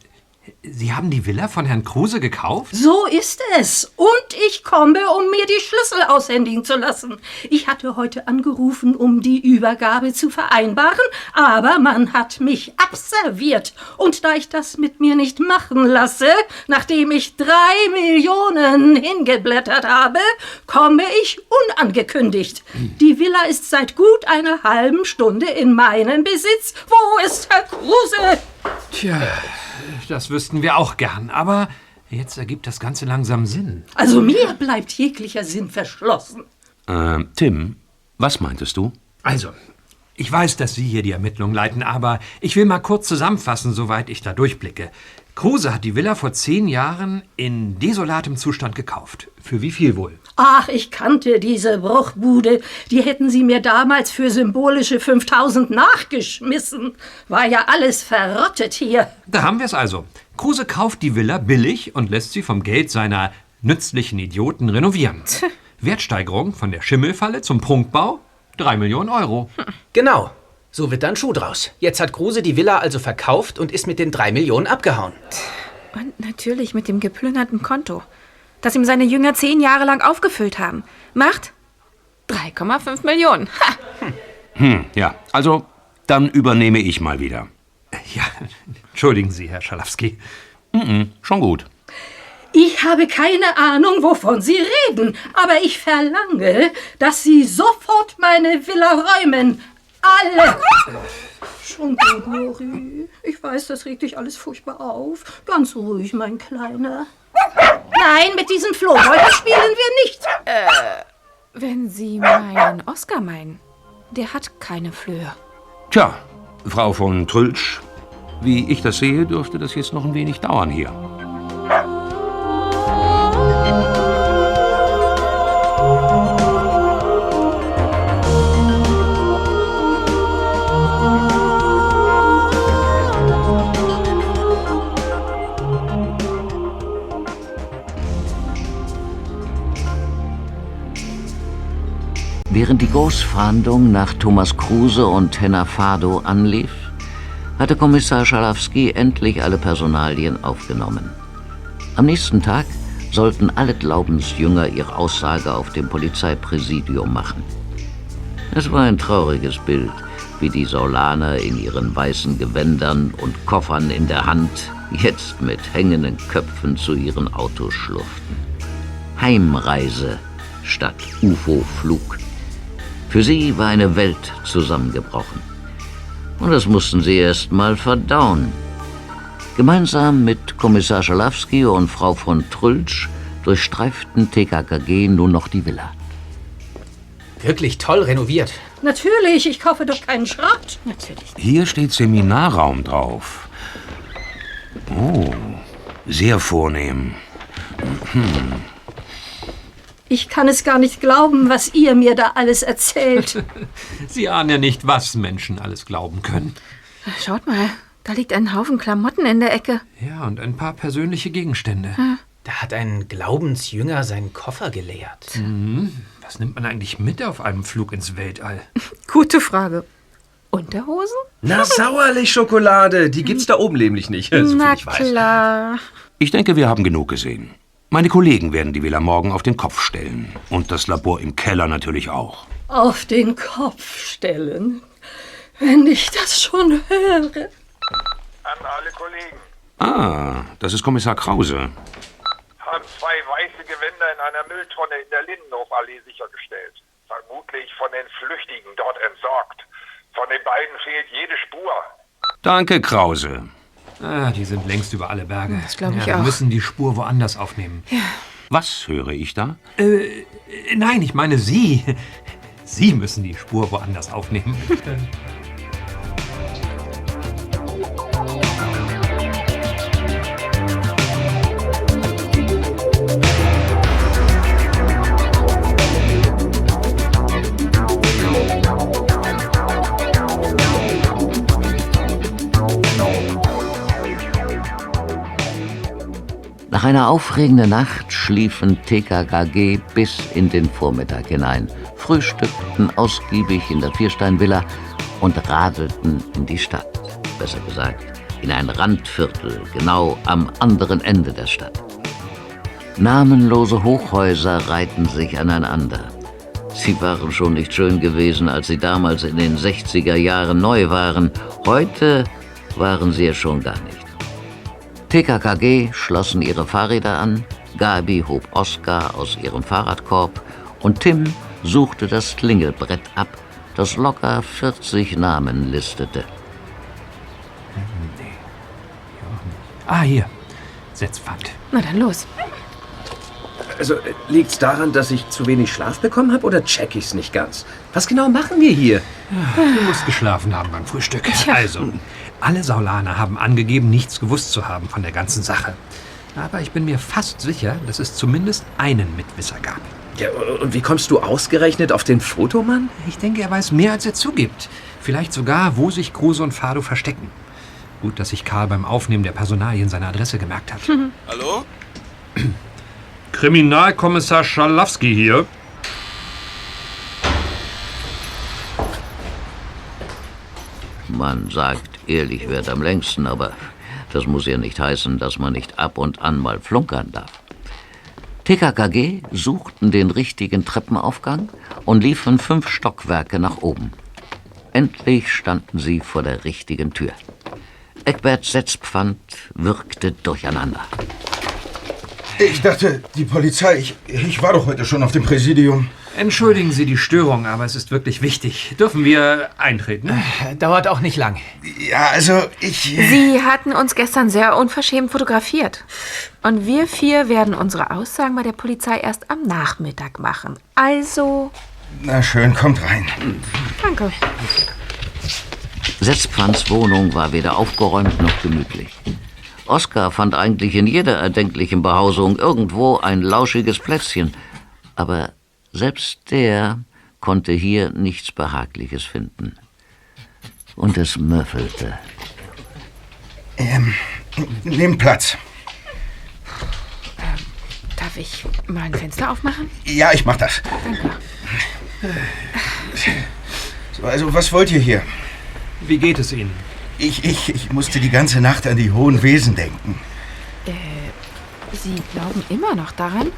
Sie haben die Villa von Herrn Kruse gekauft? So ist es. Und ich komme, um mir die Schlüssel aushändigen zu lassen. Ich hatte heute angerufen, um die Übergabe zu vereinbaren, aber man hat mich abserviert. Und da ich das mit mir nicht machen lasse, nachdem ich drei Millionen hingeblättert habe, komme ich unangekündigt. Die Villa ist seit gut einer halben Stunde in meinem Besitz. Wo ist Herr Kruse? Tja, das wüssten wir auch gern. Aber jetzt ergibt das Ganze langsam Sinn. Also mir bleibt jeglicher Sinn verschlossen. Äh, Tim, was meintest du? Also, ich weiß, dass Sie hier die Ermittlungen leiten, aber ich will mal kurz zusammenfassen, soweit ich da durchblicke. Kruse hat die Villa vor zehn Jahren in desolatem Zustand gekauft. Für wie viel wohl? Ach, ich kannte diese Bruchbude. Die hätten sie mir damals für symbolische 5000 nachgeschmissen. War ja alles verrottet hier. Da haben wir es also. Kruse kauft die Villa billig und lässt sie vom Geld seiner nützlichen Idioten renovieren. Wertsteigerung von der Schimmelfalle zum Prunkbau? Drei Millionen Euro. Genau. So wird dann Schuh draus. Jetzt hat Kruse die Villa also verkauft und ist mit den drei Millionen abgehauen. Und natürlich mit dem geplünderten Konto, das ihm seine Jünger zehn Jahre lang aufgefüllt haben. Macht 3,5 Millionen. Ha! Hm, ja. Also, dann übernehme ich mal wieder. Ja, entschuldigen Sie, Herr Schalawski. Mhm, schon gut. Ich habe keine Ahnung, wovon Sie reden, aber ich verlange, dass Sie sofort meine Villa räumen. Alle! Schon gut, Nori. Ich weiß, das regt dich alles furchtbar auf. Ganz ruhig, mein Kleiner. Nein, mit diesen Flohbeuteln spielen wir nicht. Äh, wenn Sie meinen Oscar meinen, der hat keine Flöhe. Tja, Frau von Trülsch, wie ich das sehe, dürfte das jetzt noch ein wenig dauern hier. Während die Großfahndung nach Thomas Kruse und Henna Fado anlief, hatte Kommissar Schalowski endlich alle Personalien aufgenommen. Am nächsten Tag sollten alle Glaubensjünger ihre Aussage auf dem Polizeipräsidium machen. Es war ein trauriges Bild, wie die Saulaner in ihren weißen Gewändern und Koffern in der Hand jetzt mit hängenden Köpfen zu ihren Autos schlurften. Heimreise statt UFO-Flug. Für sie war eine Welt zusammengebrochen. Und das mussten sie erst mal verdauen. Gemeinsam mit Kommissar Schalowski und Frau von Trülsch durchstreiften TKKG nun noch die Villa. Wirklich toll renoviert. Natürlich, ich kaufe doch keinen Schrott. Natürlich. Hier steht Seminarraum drauf. Oh, sehr vornehm. Hm. Ich kann es gar nicht glauben, was ihr mir da alles erzählt. Sie ahnen ja nicht, was Menschen alles glauben können. Schaut mal, da liegt ein Haufen Klamotten in der Ecke. Ja, und ein paar persönliche Gegenstände. Da hat ein Glaubensjünger seinen Koffer geleert. Mhm. Was nimmt man eigentlich mit auf einem Flug ins Weltall? Gute Frage. Unterhosen? Na, Sauerlich-Schokolade. Die gibt's da oben nämlich nicht. So viel Na ich weiß. klar. Ich denke, wir haben genug gesehen. Meine Kollegen werden die Villa morgen auf den Kopf stellen. Und das Labor im Keller natürlich auch. Auf den Kopf stellen. Wenn ich das schon höre. An alle Kollegen. Ah, das ist Kommissar Krause. Haben zwei weiße Gewänder in einer Mülltonne in der Lindenhofallee sichergestellt. Vermutlich von den Flüchtigen dort entsorgt. Von den beiden fehlt jede Spur. Danke, Krause. Ah, die sind längst über alle Berge. Das glaub ich ja, Wir auch. müssen die Spur woanders aufnehmen. Was höre ich da? Äh, nein, ich meine Sie. Sie müssen die Spur woanders aufnehmen. Nach einer aufregenden Nacht schliefen TKKG bis in den Vormittag hinein, frühstückten ausgiebig in der Viersteinvilla und radelten in die Stadt. Besser gesagt, in ein Randviertel, genau am anderen Ende der Stadt. Namenlose Hochhäuser reihten sich aneinander. Sie waren schon nicht schön gewesen, als sie damals in den 60er Jahren neu waren. Heute waren sie es schon gar nicht. TKKG schlossen ihre Fahrräder an, Gabi hob Oskar aus ihrem Fahrradkorb und Tim suchte das Klingelbrett ab, das locker 40 Namen listete. Ah, hier. Setzpfand. Na dann los. Also, äh, liegt's daran, dass ich zu wenig Schlaf bekommen habe oder check ich's nicht ganz? Was genau machen wir hier? Du musst geschlafen haben beim Frühstück. Also, alle Saulaner haben angegeben, nichts gewusst zu haben von der ganzen Sache. Aber ich bin mir fast sicher, dass es zumindest einen Mitwisser gab. Ja, und wie kommst du ausgerechnet auf den Fotomann? Ich denke, er weiß mehr, als er zugibt. Vielleicht sogar, wo sich Kruse und Fado verstecken. Gut, dass sich Karl beim Aufnehmen der Personalien seine Adresse gemerkt hat. Hallo? Kriminalkommissar Schalowski hier. Man sagt, ehrlich wird am längsten, aber das muss ja nicht heißen, dass man nicht ab und an mal flunkern darf. TKKG suchten den richtigen Treppenaufgang und liefen fünf Stockwerke nach oben. Endlich standen sie vor der richtigen Tür. Eckbert Setzpfand wirkte durcheinander. Ich dachte, die Polizei, ich, ich war doch heute schon auf dem Präsidium. Entschuldigen Sie die Störung, aber es ist wirklich wichtig. Dürfen wir eintreten? Dauert auch nicht lang. Ja, also ich. Sie hatten uns gestern sehr unverschämt fotografiert. Und wir vier werden unsere Aussagen bei der Polizei erst am Nachmittag machen. Also, Na schön, kommt rein. danke. Setzpfans Wohnung war weder aufgeräumt noch gemütlich. Oskar fand eigentlich in jeder erdenklichen Behausung irgendwo ein lauschiges Plätzchen, aber selbst der konnte hier nichts Behagliches finden. Und es müffelte. Ähm, nimm Platz. Darf ich mal ein Fenster aufmachen? Ja, ich mach das. Danke. So, also, was wollt ihr hier? Wie geht es Ihnen? Ich, ich, ich musste die ganze Nacht an die hohen Wesen denken. Äh, Sie glauben immer noch daran?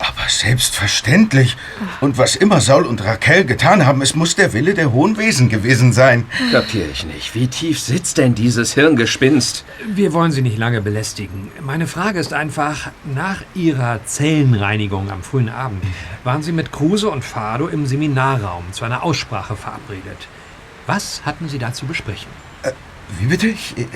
Aber selbstverständlich. Und was immer Saul und Raquel getan haben, es muss der Wille der hohen Wesen gewesen sein. Kapier ich nicht. Wie tief sitzt denn dieses Hirngespinst? Wir wollen Sie nicht lange belästigen. Meine Frage ist einfach, nach Ihrer Zellenreinigung am frühen Abend waren Sie mit Kruse und Fado im Seminarraum zu einer Aussprache verabredet. Was hatten Sie da zu besprechen? Wie bitte? Ich, äh,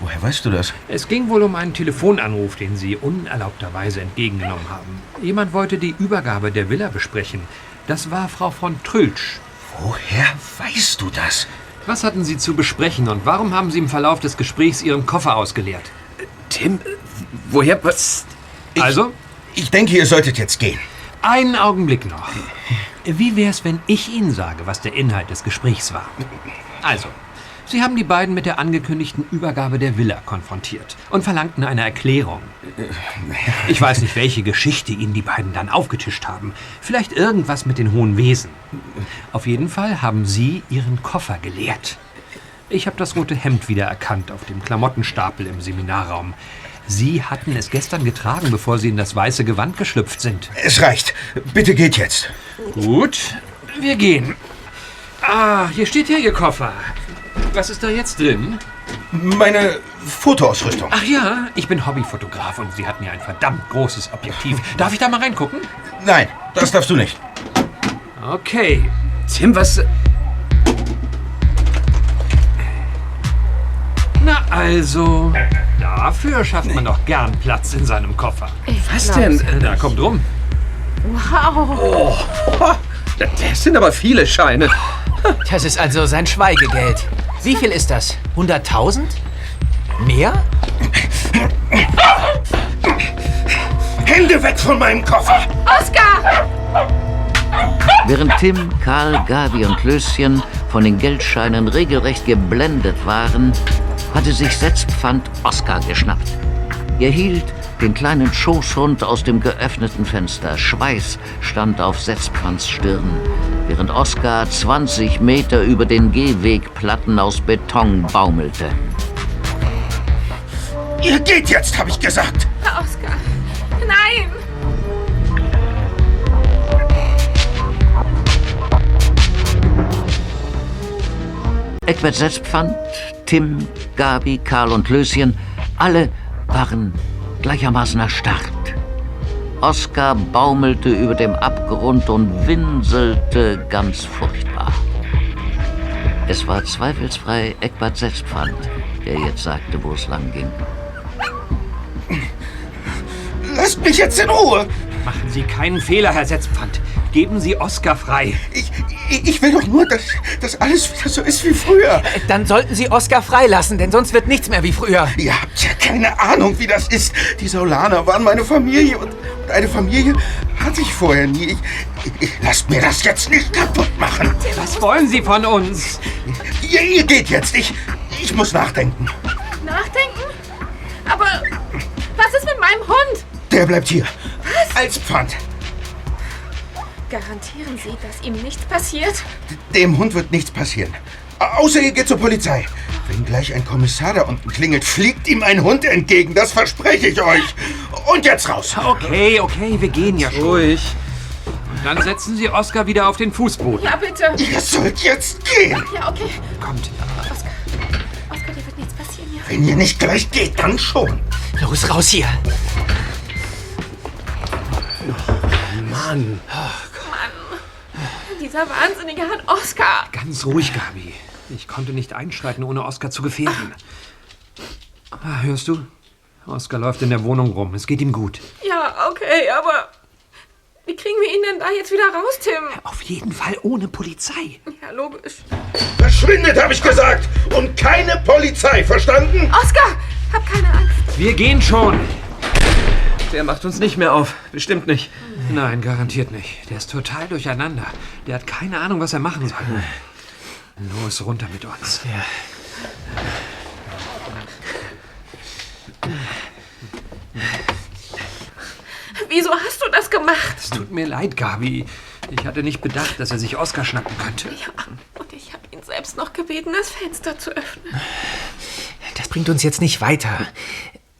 woher weißt du das? Es ging wohl um einen Telefonanruf, den Sie unerlaubterweise entgegengenommen haben. Jemand wollte die Übergabe der Villa besprechen. Das war Frau von Trülsch. Woher weißt du das? Was hatten Sie zu besprechen und warum haben Sie im Verlauf des Gesprächs Ihren Koffer ausgeleert? Tim, woher was? also? Ich denke, ihr solltet jetzt gehen. Einen Augenblick noch. Wie wär's, wenn ich Ihnen sage, was der Inhalt des Gesprächs war? Also, Sie haben die beiden mit der angekündigten Übergabe der Villa konfrontiert und verlangten eine Erklärung. Ich weiß nicht, welche Geschichte Ihnen die beiden dann aufgetischt haben. Vielleicht irgendwas mit den hohen Wesen. Auf jeden Fall haben Sie Ihren Koffer geleert. Ich habe das rote Hemd wieder erkannt auf dem Klamottenstapel im Seminarraum. Sie hatten es gestern getragen, bevor Sie in das weiße Gewand geschlüpft sind. Es reicht. Bitte geht jetzt. Gut, wir gehen. Ah, hier steht ja Ihr Koffer. Was ist da jetzt drin? Meine Fotoausrüstung. Ach ja, ich bin Hobbyfotograf und Sie hatten ja ein verdammt großes Objektiv. Darf ich da mal reingucken? Nein, das darfst du nicht. Okay. Tim, was... Na also, dafür schafft man doch gern Platz in seinem Koffer. Was denn? Da kommt rum. Wow. Oh, das sind aber viele Scheine. Das ist also sein Schweigegeld. Wie viel ist das? 100.000? Mehr? Hände weg von meinem Koffer! Oskar! Während Tim, Karl, Gabi und Klößchen von den Geldscheinen regelrecht geblendet waren, hatte sich Setzpfand Oskar geschnappt. Er hielt den kleinen Schoßhund aus dem geöffneten Fenster. Schweiß stand auf Setzpfands Stirn, während Oskar 20 Meter über den Gehwegplatten aus Beton baumelte. Ihr geht jetzt, habe ich gesagt. Herr Oskar. Nein! Eckbert Setzpfand, Tim, Gabi, Karl und Löschen, alle waren gleichermaßen erstarrt. Oskar baumelte über dem Abgrund und winselte ganz furchtbar. Es war zweifelsfrei Eckbert Setzpfand, der jetzt sagte, wo es lang ging. Lasst mich jetzt in Ruhe! Machen Sie keinen Fehler, Herr Setzpfand. Geben Sie Oskar frei. Ich, ich will doch nur, dass, dass alles wieder so ist wie früher. Dann sollten Sie Oskar freilassen, denn sonst wird nichts mehr wie früher. Ihr habt ja keine Ahnung, wie das ist. Die Saulaner waren meine Familie und, und eine Familie hatte ich vorher nie. Ich, ich, lasst mir das jetzt nicht kaputt machen. Was wollen Sie von uns? Ihr, ihr geht jetzt. Ich, ich muss nachdenken. Nachdenken? Aber was ist mit meinem Hund? Der bleibt hier. Als Pfand. Garantieren Sie, dass ihm nichts passiert? Dem Hund wird nichts passieren. Außer ihr geht zur Polizei. Wenn gleich ein Kommissar da unten klingelt, fliegt ihm ein Hund entgegen. Das verspreche ich euch. Und jetzt raus. Okay, okay, wir gehen ja schon. Ruhig. Und dann setzen Sie Oskar wieder auf den Fußboden. Ja, bitte. Ihr sollt jetzt gehen. Ja, okay. Kommt. Oskar, Oskar, dir wird nichts passieren, ja? Wenn ihr nicht gleich geht, dann schon. Los, raus hier. Mann. Dieser Wahnsinnige hat Oscar. Ganz ruhig, Gabi. Ich konnte nicht einschreiten, ohne Oskar zu gefährden. Ah, hörst du? Oskar läuft in der Wohnung rum. Es geht ihm gut. Ja, okay, aber wie kriegen wir ihn denn da jetzt wieder raus, Tim? Auf jeden Fall ohne Polizei. Ja, logisch. Verschwindet, habe ich gesagt! Und keine Polizei, verstanden? Oscar, hab keine Angst. Wir gehen schon. Der macht uns nicht mehr auf. Bestimmt nicht. Nein, garantiert nicht. Der ist total durcheinander. Der hat keine Ahnung, was er machen soll. Los, runter mit uns. Ja. Wieso hast du das gemacht? Es tut mir leid, Gabi. Ich hatte nicht bedacht, dass er sich Oskar schnappen könnte. Ja, und ich habe ihn selbst noch gebeten, das Fenster zu öffnen. Das bringt uns jetzt nicht weiter.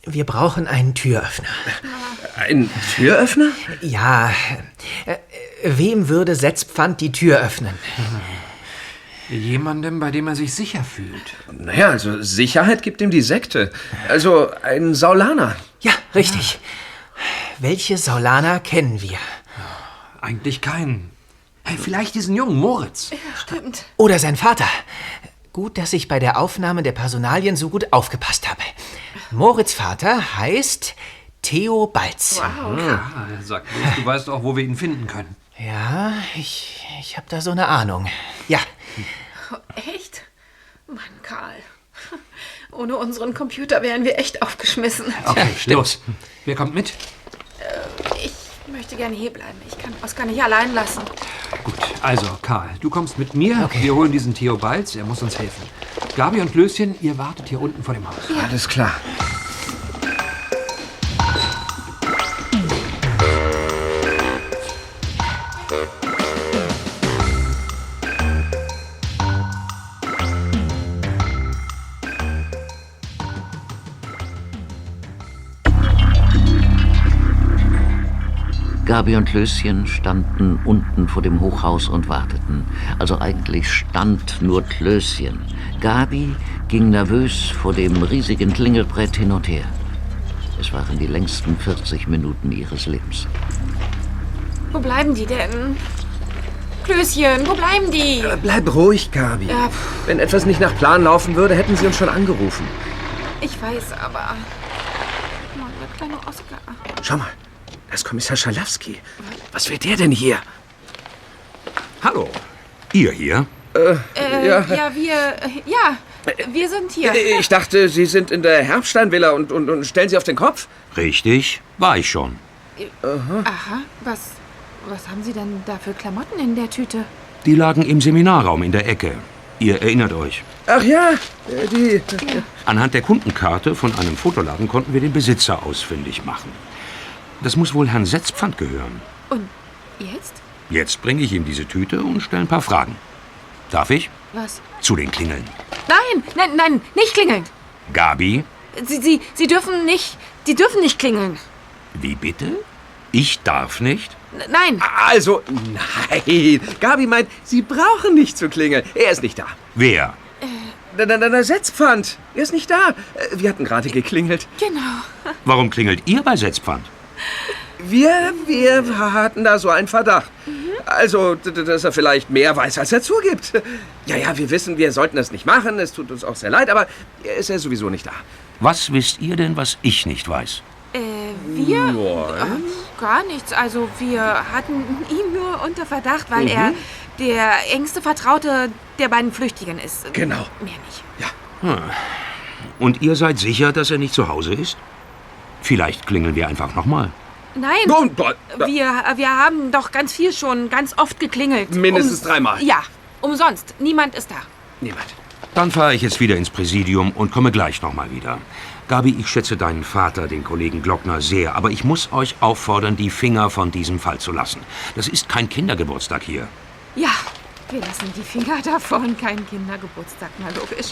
Wir brauchen einen Türöffner. Ein Türöffner? Ja. Äh, Wem würde Setzpfand die Tür öffnen? Jemandem, bei dem er sich sicher fühlt. Naja, also Sicherheit gibt ihm die Sekte. Also ein Saulaner. Ja, richtig. Welche Saulaner kennen wir? Eigentlich keinen. Hey, vielleicht diesen jungen Moritz. Ja, stimmt. Oder sein Vater. Gut, dass ich bei der Aufnahme der Personalien so gut aufgepasst habe. Moritz Vater heißt Theo Balz. Wow. Ah, sag du weißt auch, wo wir ihn finden können. Ja, ich, ich habe da so eine Ahnung. Ja, Oh, echt? Mann, Karl. Ohne unseren Computer wären wir echt aufgeschmissen. Okay, los. Wer kommt mit? Äh, Ich möchte gerne hier bleiben. Ich kann Oskar nicht allein lassen. Gut, also Karl, du kommst mit mir. Wir holen diesen Theo Balz, er muss uns helfen. Gabi und Löschen, ihr wartet hier unten vor dem Haus. Alles klar. Gabi und Klößchen standen unten vor dem Hochhaus und warteten. Also eigentlich stand nur Klößchen. Gabi ging nervös vor dem riesigen Klingelbrett hin und her. Es waren die längsten 40 Minuten ihres Lebens. Wo bleiben die denn? Klößchen, wo bleiben die? Bleib ruhig, Gabi. Ja, Wenn etwas nicht nach Plan laufen würde, hätten sie uns schon angerufen. ich weiß, aber. Mann, der kleine Oskar. Schau mal, da ist Kommissar Schalowski. Was will der denn hier? Hallo. Ihr hier? Äh, ja. ja. wir. äh, Ja, wir sind hier. Ich dachte, Sie sind in der Herbststeinvilla und, und, und stellen sie auf den Kopf. Richtig, war ich schon. Aha, was. Was haben Sie denn da für Klamotten in der Tüte? Die lagen im Seminarraum in der Ecke. Ihr erinnert euch. Ach ja, äh, die. Anhand der Kundenkarte von einem Fotoladen konnten wir den Besitzer ausfindig machen. Das muss wohl Herrn Setzpfand gehören. Und jetzt? Jetzt bringe ich ihm diese Tüte und stelle ein paar Fragen. Darf ich? Was? Zu den Klingeln. Nein, nein, nein, nicht klingeln. Gabi, Sie, Sie, Sie dürfen nicht. Sie dürfen nicht klingeln. wie bitte? Ich darf nicht? N- Nein. Also, nein. Gabi meint, Sie brauchen nicht zu klingeln. Er ist nicht da. Wer? Der, der, der Setzpfand. Er ist nicht da. Äh, Wir hatten gerade geklingelt. Genau. Warum klingelt ihr bei Setzpfand? Wir, wir hatten da so einen Verdacht. Also, dass er vielleicht mehr weiß, als er zugibt. Ja, ja, wir wissen, wir sollten das nicht machen. Es tut uns auch sehr leid, aber er ist ja sowieso nicht da. Was wisst ihr denn, was ich nicht weiß? Äh, wir? Ach, gar nichts. Also, wir hatten ihn nur unter Verdacht, weil Mhm. er der engste Vertraute der beiden Flüchtigen ist. Genau. Mehr nicht. Hm. Und ihr seid sicher, dass er nicht zu Hause ist? Vielleicht klingeln wir einfach nochmal. Nein. Oh, Gott. Wir, wir haben doch ganz viel schon, ganz oft geklingelt. Mindestens dreimal. Ja, umsonst. Niemand ist da. Niemand. Dann fahre ich jetzt wieder ins Präsidium und komme gleich nochmal wieder. Gabi, ich schätze deinen Vater, den Kollegen Glockner, sehr, aber ich muss euch auffordern, die Finger von diesem Fall zu lassen. Das ist kein Kindergeburtstag hier. Ja, wir lassen die Finger davon. Kein Kindergeburtstag, na logisch.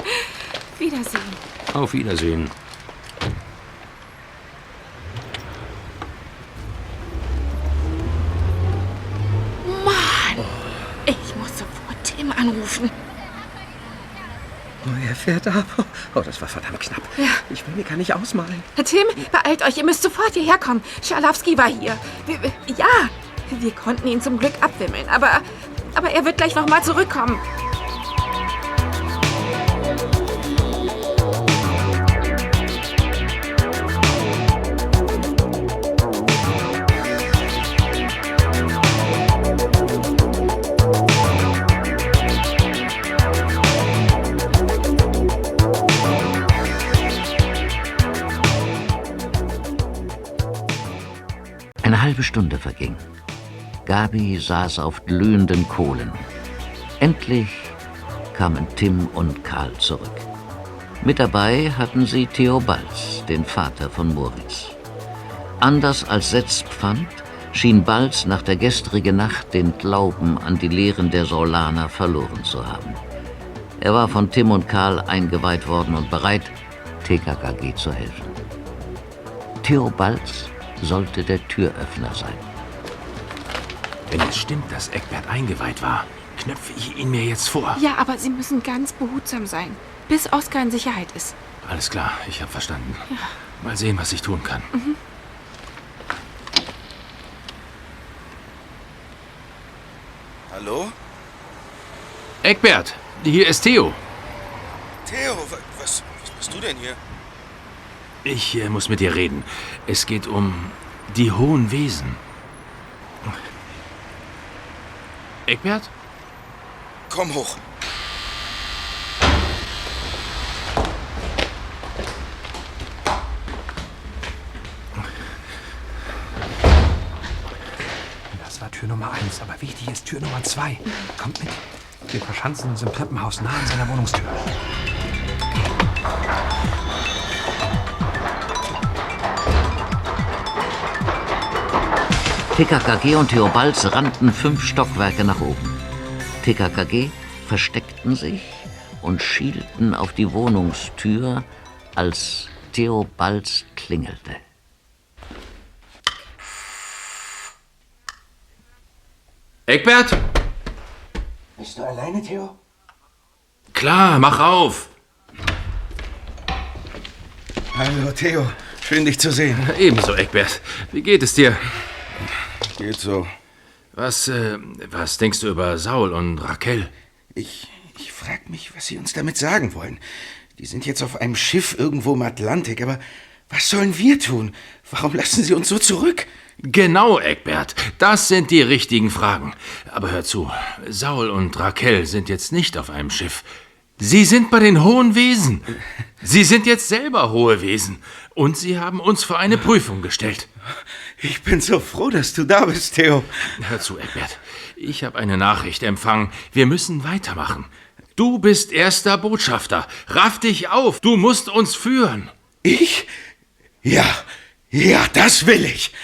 Wiedersehen. Auf Wiedersehen. Tim anrufen. Oh, er fährt ab. Oh, das war verdammt knapp. Ja. Ich will mir gar nicht ausmalen. Herr Tim, beeilt euch, ihr müsst sofort hierher kommen. Schalowski war hier. Wir, ja, wir konnten ihn zum Glück abwimmeln, aber Aber er wird gleich noch mal zurückkommen. Halbe Stunde verging. Gabi saß auf glühenden Kohlen. Endlich kamen Tim und Karl zurück. Mit dabei hatten sie Theo Balz, den Vater von Moritz. Anders als Setzpfand schien Balz nach der gestrigen Nacht den Glauben an die Lehren der Saulaner verloren zu haben. Er war von Tim und Karl eingeweiht worden und bereit, TKKG zu helfen. Theo Balz sollte der Türöffner sein. Wenn es stimmt, dass Eckbert eingeweiht war, knöpfe ich ihn mir jetzt vor. Ja, aber Sie müssen ganz behutsam sein, bis Oskar in Sicherheit ist. Alles klar, ich habe verstanden. Mal sehen, was ich tun kann. Mhm. Hallo? Eckbert, hier ist Theo. Theo, wa- was, was bist du denn hier? Ich äh, muss mit dir reden. Es geht um die hohen Wesen. Eckbert? Komm hoch. Das war Tür Nummer eins, aber wichtig ist Tür Nummer zwei. Kommt mit. Wir verschanzen uns im Treppenhaus nah an seiner Wohnungstür. TKKG und Theo Balz rannten fünf Stockwerke nach oben. TKKG versteckten sich und schielten auf die Wohnungstür, als Theo Balz klingelte. Eckbert? Bist du alleine, Theo? Klar, mach auf. Hallo, Theo. Schön, dich zu sehen. Ebenso, Eckbert. Wie geht es dir? Geht so. Was, äh, was denkst du über Saul und Raquel? Ich, ich frag mich, was sie uns damit sagen wollen. Die sind jetzt auf einem Schiff irgendwo im Atlantik, aber was sollen wir tun? Warum lassen sie uns so zurück? Genau, Eckbert. Das sind die richtigen Fragen. Aber hör zu, Saul und Raquel sind jetzt nicht auf einem Schiff. Sie sind bei den hohen Wesen. Sie sind jetzt selber hohe Wesen. Und sie haben uns vor eine Prüfung gestellt. Ich bin so froh, dass du da bist, Theo. Hör zu, Eckbert. Ich habe eine Nachricht empfangen. Wir müssen weitermachen. Du bist erster Botschafter. Raff dich auf. Du musst uns führen. Ich? Ja, ja, das will ich.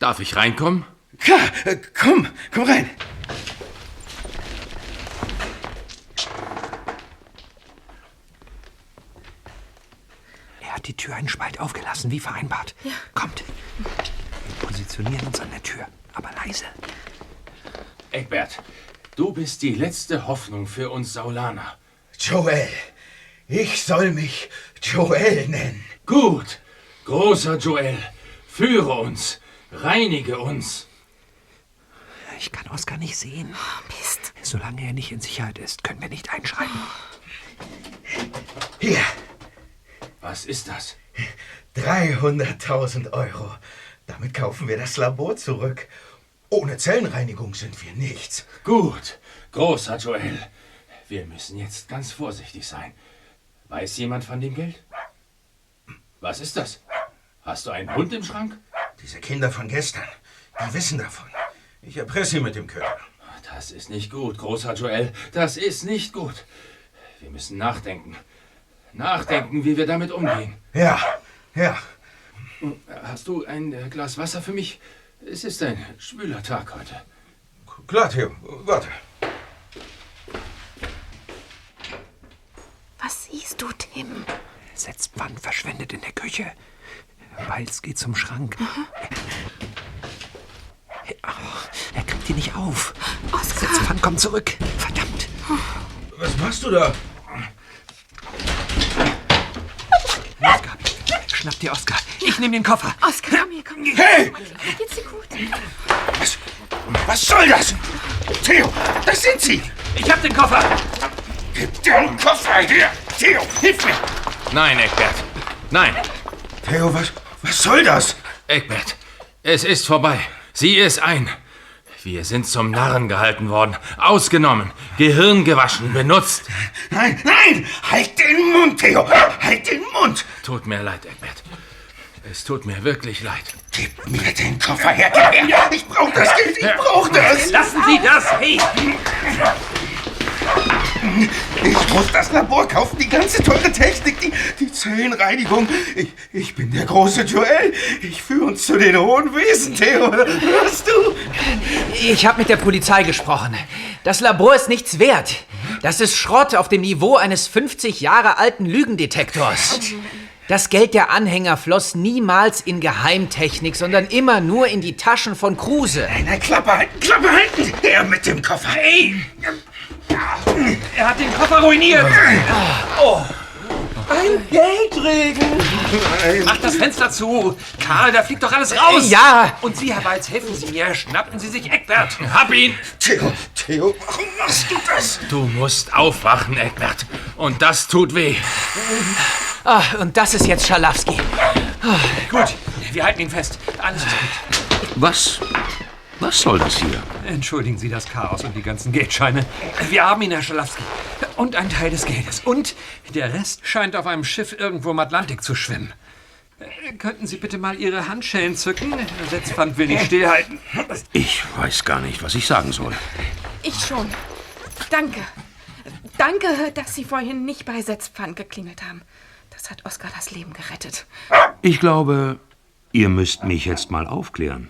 Darf ich reinkommen? Klar, äh, komm, komm rein. Er hat die Tür einen Spalt aufgelassen, wie vereinbart. Ja. Kommt. Wir positionieren uns an der Tür, aber leise. Eckbert, du bist die letzte Hoffnung für uns Saulaner. Joel. Ich soll mich Joel nennen. Gut. Großer Joel, führe uns, reinige uns. Ich kann Oskar nicht sehen. Mist. Solange er nicht in Sicherheit ist, können wir nicht einschreiten. Hier, Was ist das? 300.000 Euro. Damit kaufen wir das Labor zurück. Ohne Zellenreinigung sind wir nichts. Gut, großer Joel. Wir müssen jetzt ganz vorsichtig sein. Weiß jemand von dem Geld? Was ist das? Hast du einen Hund im Schrank? Diese Kinder von gestern, die wissen davon. Ich erpresse sie mit dem Köder. Das ist nicht gut, großer Joel. Das ist nicht gut. Wir müssen nachdenken. Nachdenken, wie wir damit umgehen. Ja, ja. Hast du ein äh, Glas Wasser für mich? Es ist ein schwüler Tag heute. Klar, Theo. Warte. Was siehst du, Tim? Setzpfand verschwendet in der Küche. Balz geht zum Schrank. Oh, er kriegt die nicht auf. Oskar! Setzpfand kommt zurück. Verdammt. Was machst du da? Los, Gabi. Schnapp dir Oskar. Ich nehme den Koffer. Oskar, komm hier, komm hier. Hey! Geht's dir gut? Was, was soll das? Theo, das sind sie! Ich hab den Koffer! Gib den Koffer her! Theo, hilf mir! Nein, Eckbert. Nein. Theo, was, was soll das? Eckbert, es ist vorbei. Sieh es ein. Wir sind zum Narren gehalten worden, ausgenommen, Gehirn gewaschen, benutzt. Nein, nein! Halt den Mund, Theo! Halt den Mund! Tut mir leid, Eckbert. Es tut mir wirklich leid. Gib mir den Koffer her! Gib her. Ich brauch das Geld! Ich brauch das! Lassen Sie das! Hey! Ich muss das Labor kaufen, die ganze teure Technik, die, die Zellenreinigung. Ich, ich bin der große Joel. Ich führe uns zu den hohen Wesen, Theo. Hörst du? Ich habe mit der Polizei gesprochen. Das Labor ist nichts wert. Das ist Schrott auf dem Niveau eines 50 Jahre alten Lügendetektors. Das Geld der Anhänger floss niemals in Geheimtechnik, sondern immer nur in die Taschen von Kruse. Na, Klappe halten, Klappe halten! Der mit dem Koffer. Hey! Er hat den Koffer ruiniert! Oh. Ein Geldregen! Mach das Fenster zu! Karl, da fliegt doch alles raus! Ja! Und Sie, Herr Weiz, helfen Sie mir. Schnappen Sie sich Eckbert. Hab ihn! Theo, Theo, warum machst du das? Du musst aufwachen, Eckbert. Und das tut weh. Ah, und das ist jetzt Schalafsky. Gut, wir halten ihn fest. Alles ist gut. Was? Was soll das hier? Entschuldigen Sie das Chaos und die ganzen Geldscheine. Wir haben ihn, Herr Schalafsky. Und ein Teil des Geldes. Und der Rest scheint auf einem Schiff irgendwo im Atlantik zu schwimmen. Äh, Könnten Sie bitte mal Ihre Handschellen zücken? Setzpfand will nicht stillhalten. Ich weiß gar nicht, was ich sagen soll. Ich schon. Danke. Danke, dass Sie vorhin nicht bei Setzpfand geklingelt haben. Das hat Oskar das Leben gerettet. Ich glaube, ihr müsst mich jetzt mal aufklären.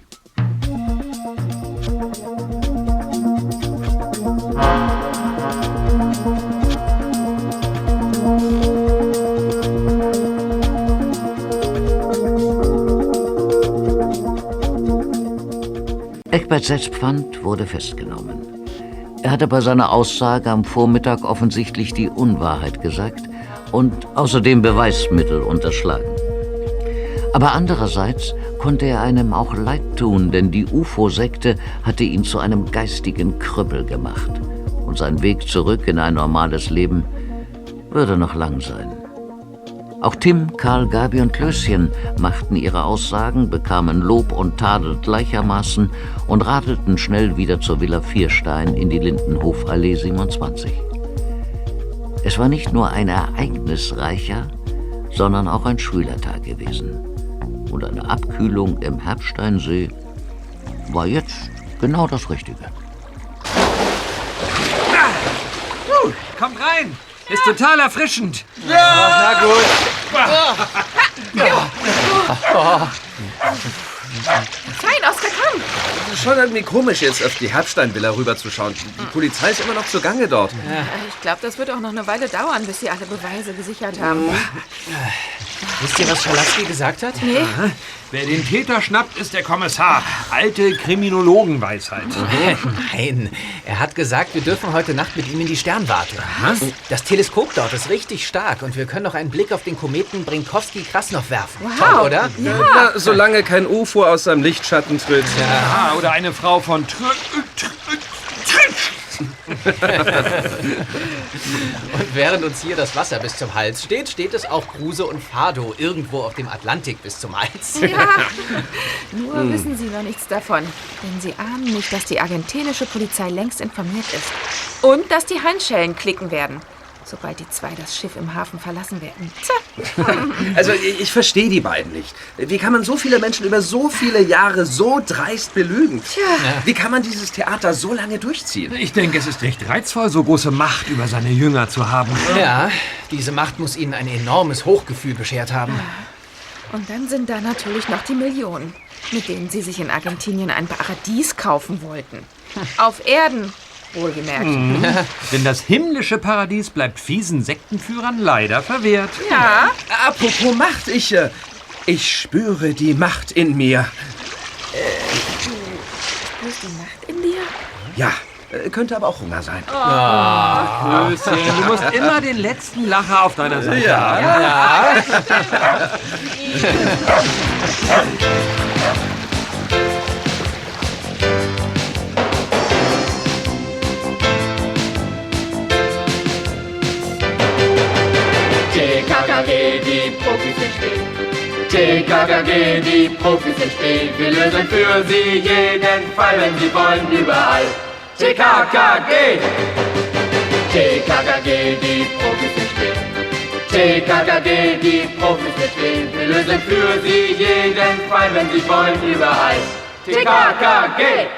Eckbert Setzpfand wurde festgenommen. Er hatte bei seiner Aussage am Vormittag offensichtlich die Unwahrheit gesagt und außerdem Beweismittel unterschlagen. Aber andererseits konnte er einem auch leid tun, denn die UFO-Sekte hatte ihn zu einem geistigen Krüppel gemacht. Und sein Weg zurück in ein normales Leben würde noch lang sein. Auch Tim, Karl, Gabi und Klößchen machten ihre Aussagen, bekamen Lob und Tadel gleichermaßen und radelten schnell wieder zur Villa Vierstein in die Lindenhofallee 27. Es war nicht nur ein ereignisreicher, sondern auch ein Schülertag gewesen. Und eine Abkühlung im Herbsteinsee war jetzt genau das Richtige. Uh, kommt rein! Ist total erfrischend. Ja! Na gut. Fein, Oskar, komm! Schon irgendwie komisch, jetzt auf die Herbsteinvilla rüberzuschauen. Die Polizei ist immer noch zugange dort. Ich glaube, das wird auch noch eine Weile dauern, bis Sie alle Beweise gesichert haben. Wisst ihr, was Schalafsky gesagt hat? Nee. Wer den Täter schnappt, ist der Kommissar. Alte Kriminologenweisheit. Nein, er hat gesagt, wir dürfen heute Nacht mit ihm in die Sternwarte. Was? Das Teleskop dort ist richtig stark und wir können noch einen Blick auf den Kometen Brinkowski-Krasnov werfen. Wow. Toll, oder? Na, solange kein UFO aus seinem Lichtschatten tritt. Ah, oder eine Frau von Tr Und während uns hier das Wasser bis zum Hals steht, steht es auch Kruse und Fado irgendwo auf dem Atlantik bis zum Hals. Ja, nur wissen Sie noch nichts davon. Denn Sie ahnen nicht, dass die argentinische Polizei längst informiert ist. Und dass die Handschellen klicken werden, sobald die zwei das Schiff im Hafen verlassen werden. Tja. Also ich, ich verstehe die beiden nicht. Wie kann man so viele Menschen über so viele Jahre so dreist belügen? Tja. Wie kann man dieses Theater so lange durchziehen? Ich denke, es ist recht reizvoll, so große Macht über seine Jünger zu haben. Ja, diese Macht muss ihnen ein enormes Hochgefühl beschert haben. Und dann sind da natürlich noch die Millionen, mit denen Sie sich in Argentinien ein Paradies kaufen wollten. Auf Erden, wohlgemerkt. Mhm. Denn das himmlische Paradies bleibt fiesen Sektenführern leider verwehrt. Ja. Apropos Macht, ich, äh, ich spüre die Macht in mir. Spürst du Macht in dir? Ja, äh, könnte aber auch Hunger sein. Ah, Klößchen, du musst immer den letzten Lacher auf deiner Seite Ja. haben. TKKG, die Profis spät. TKKG, die Profis spät. Wir lösen für sie jeden Fall, wenn sie wollen, überall. TKKG! TKKG, die Profis spät. TKKG, die Profis spät. Wir lösen für sie jeden Fall, wenn sie wollen, überall. TKKG!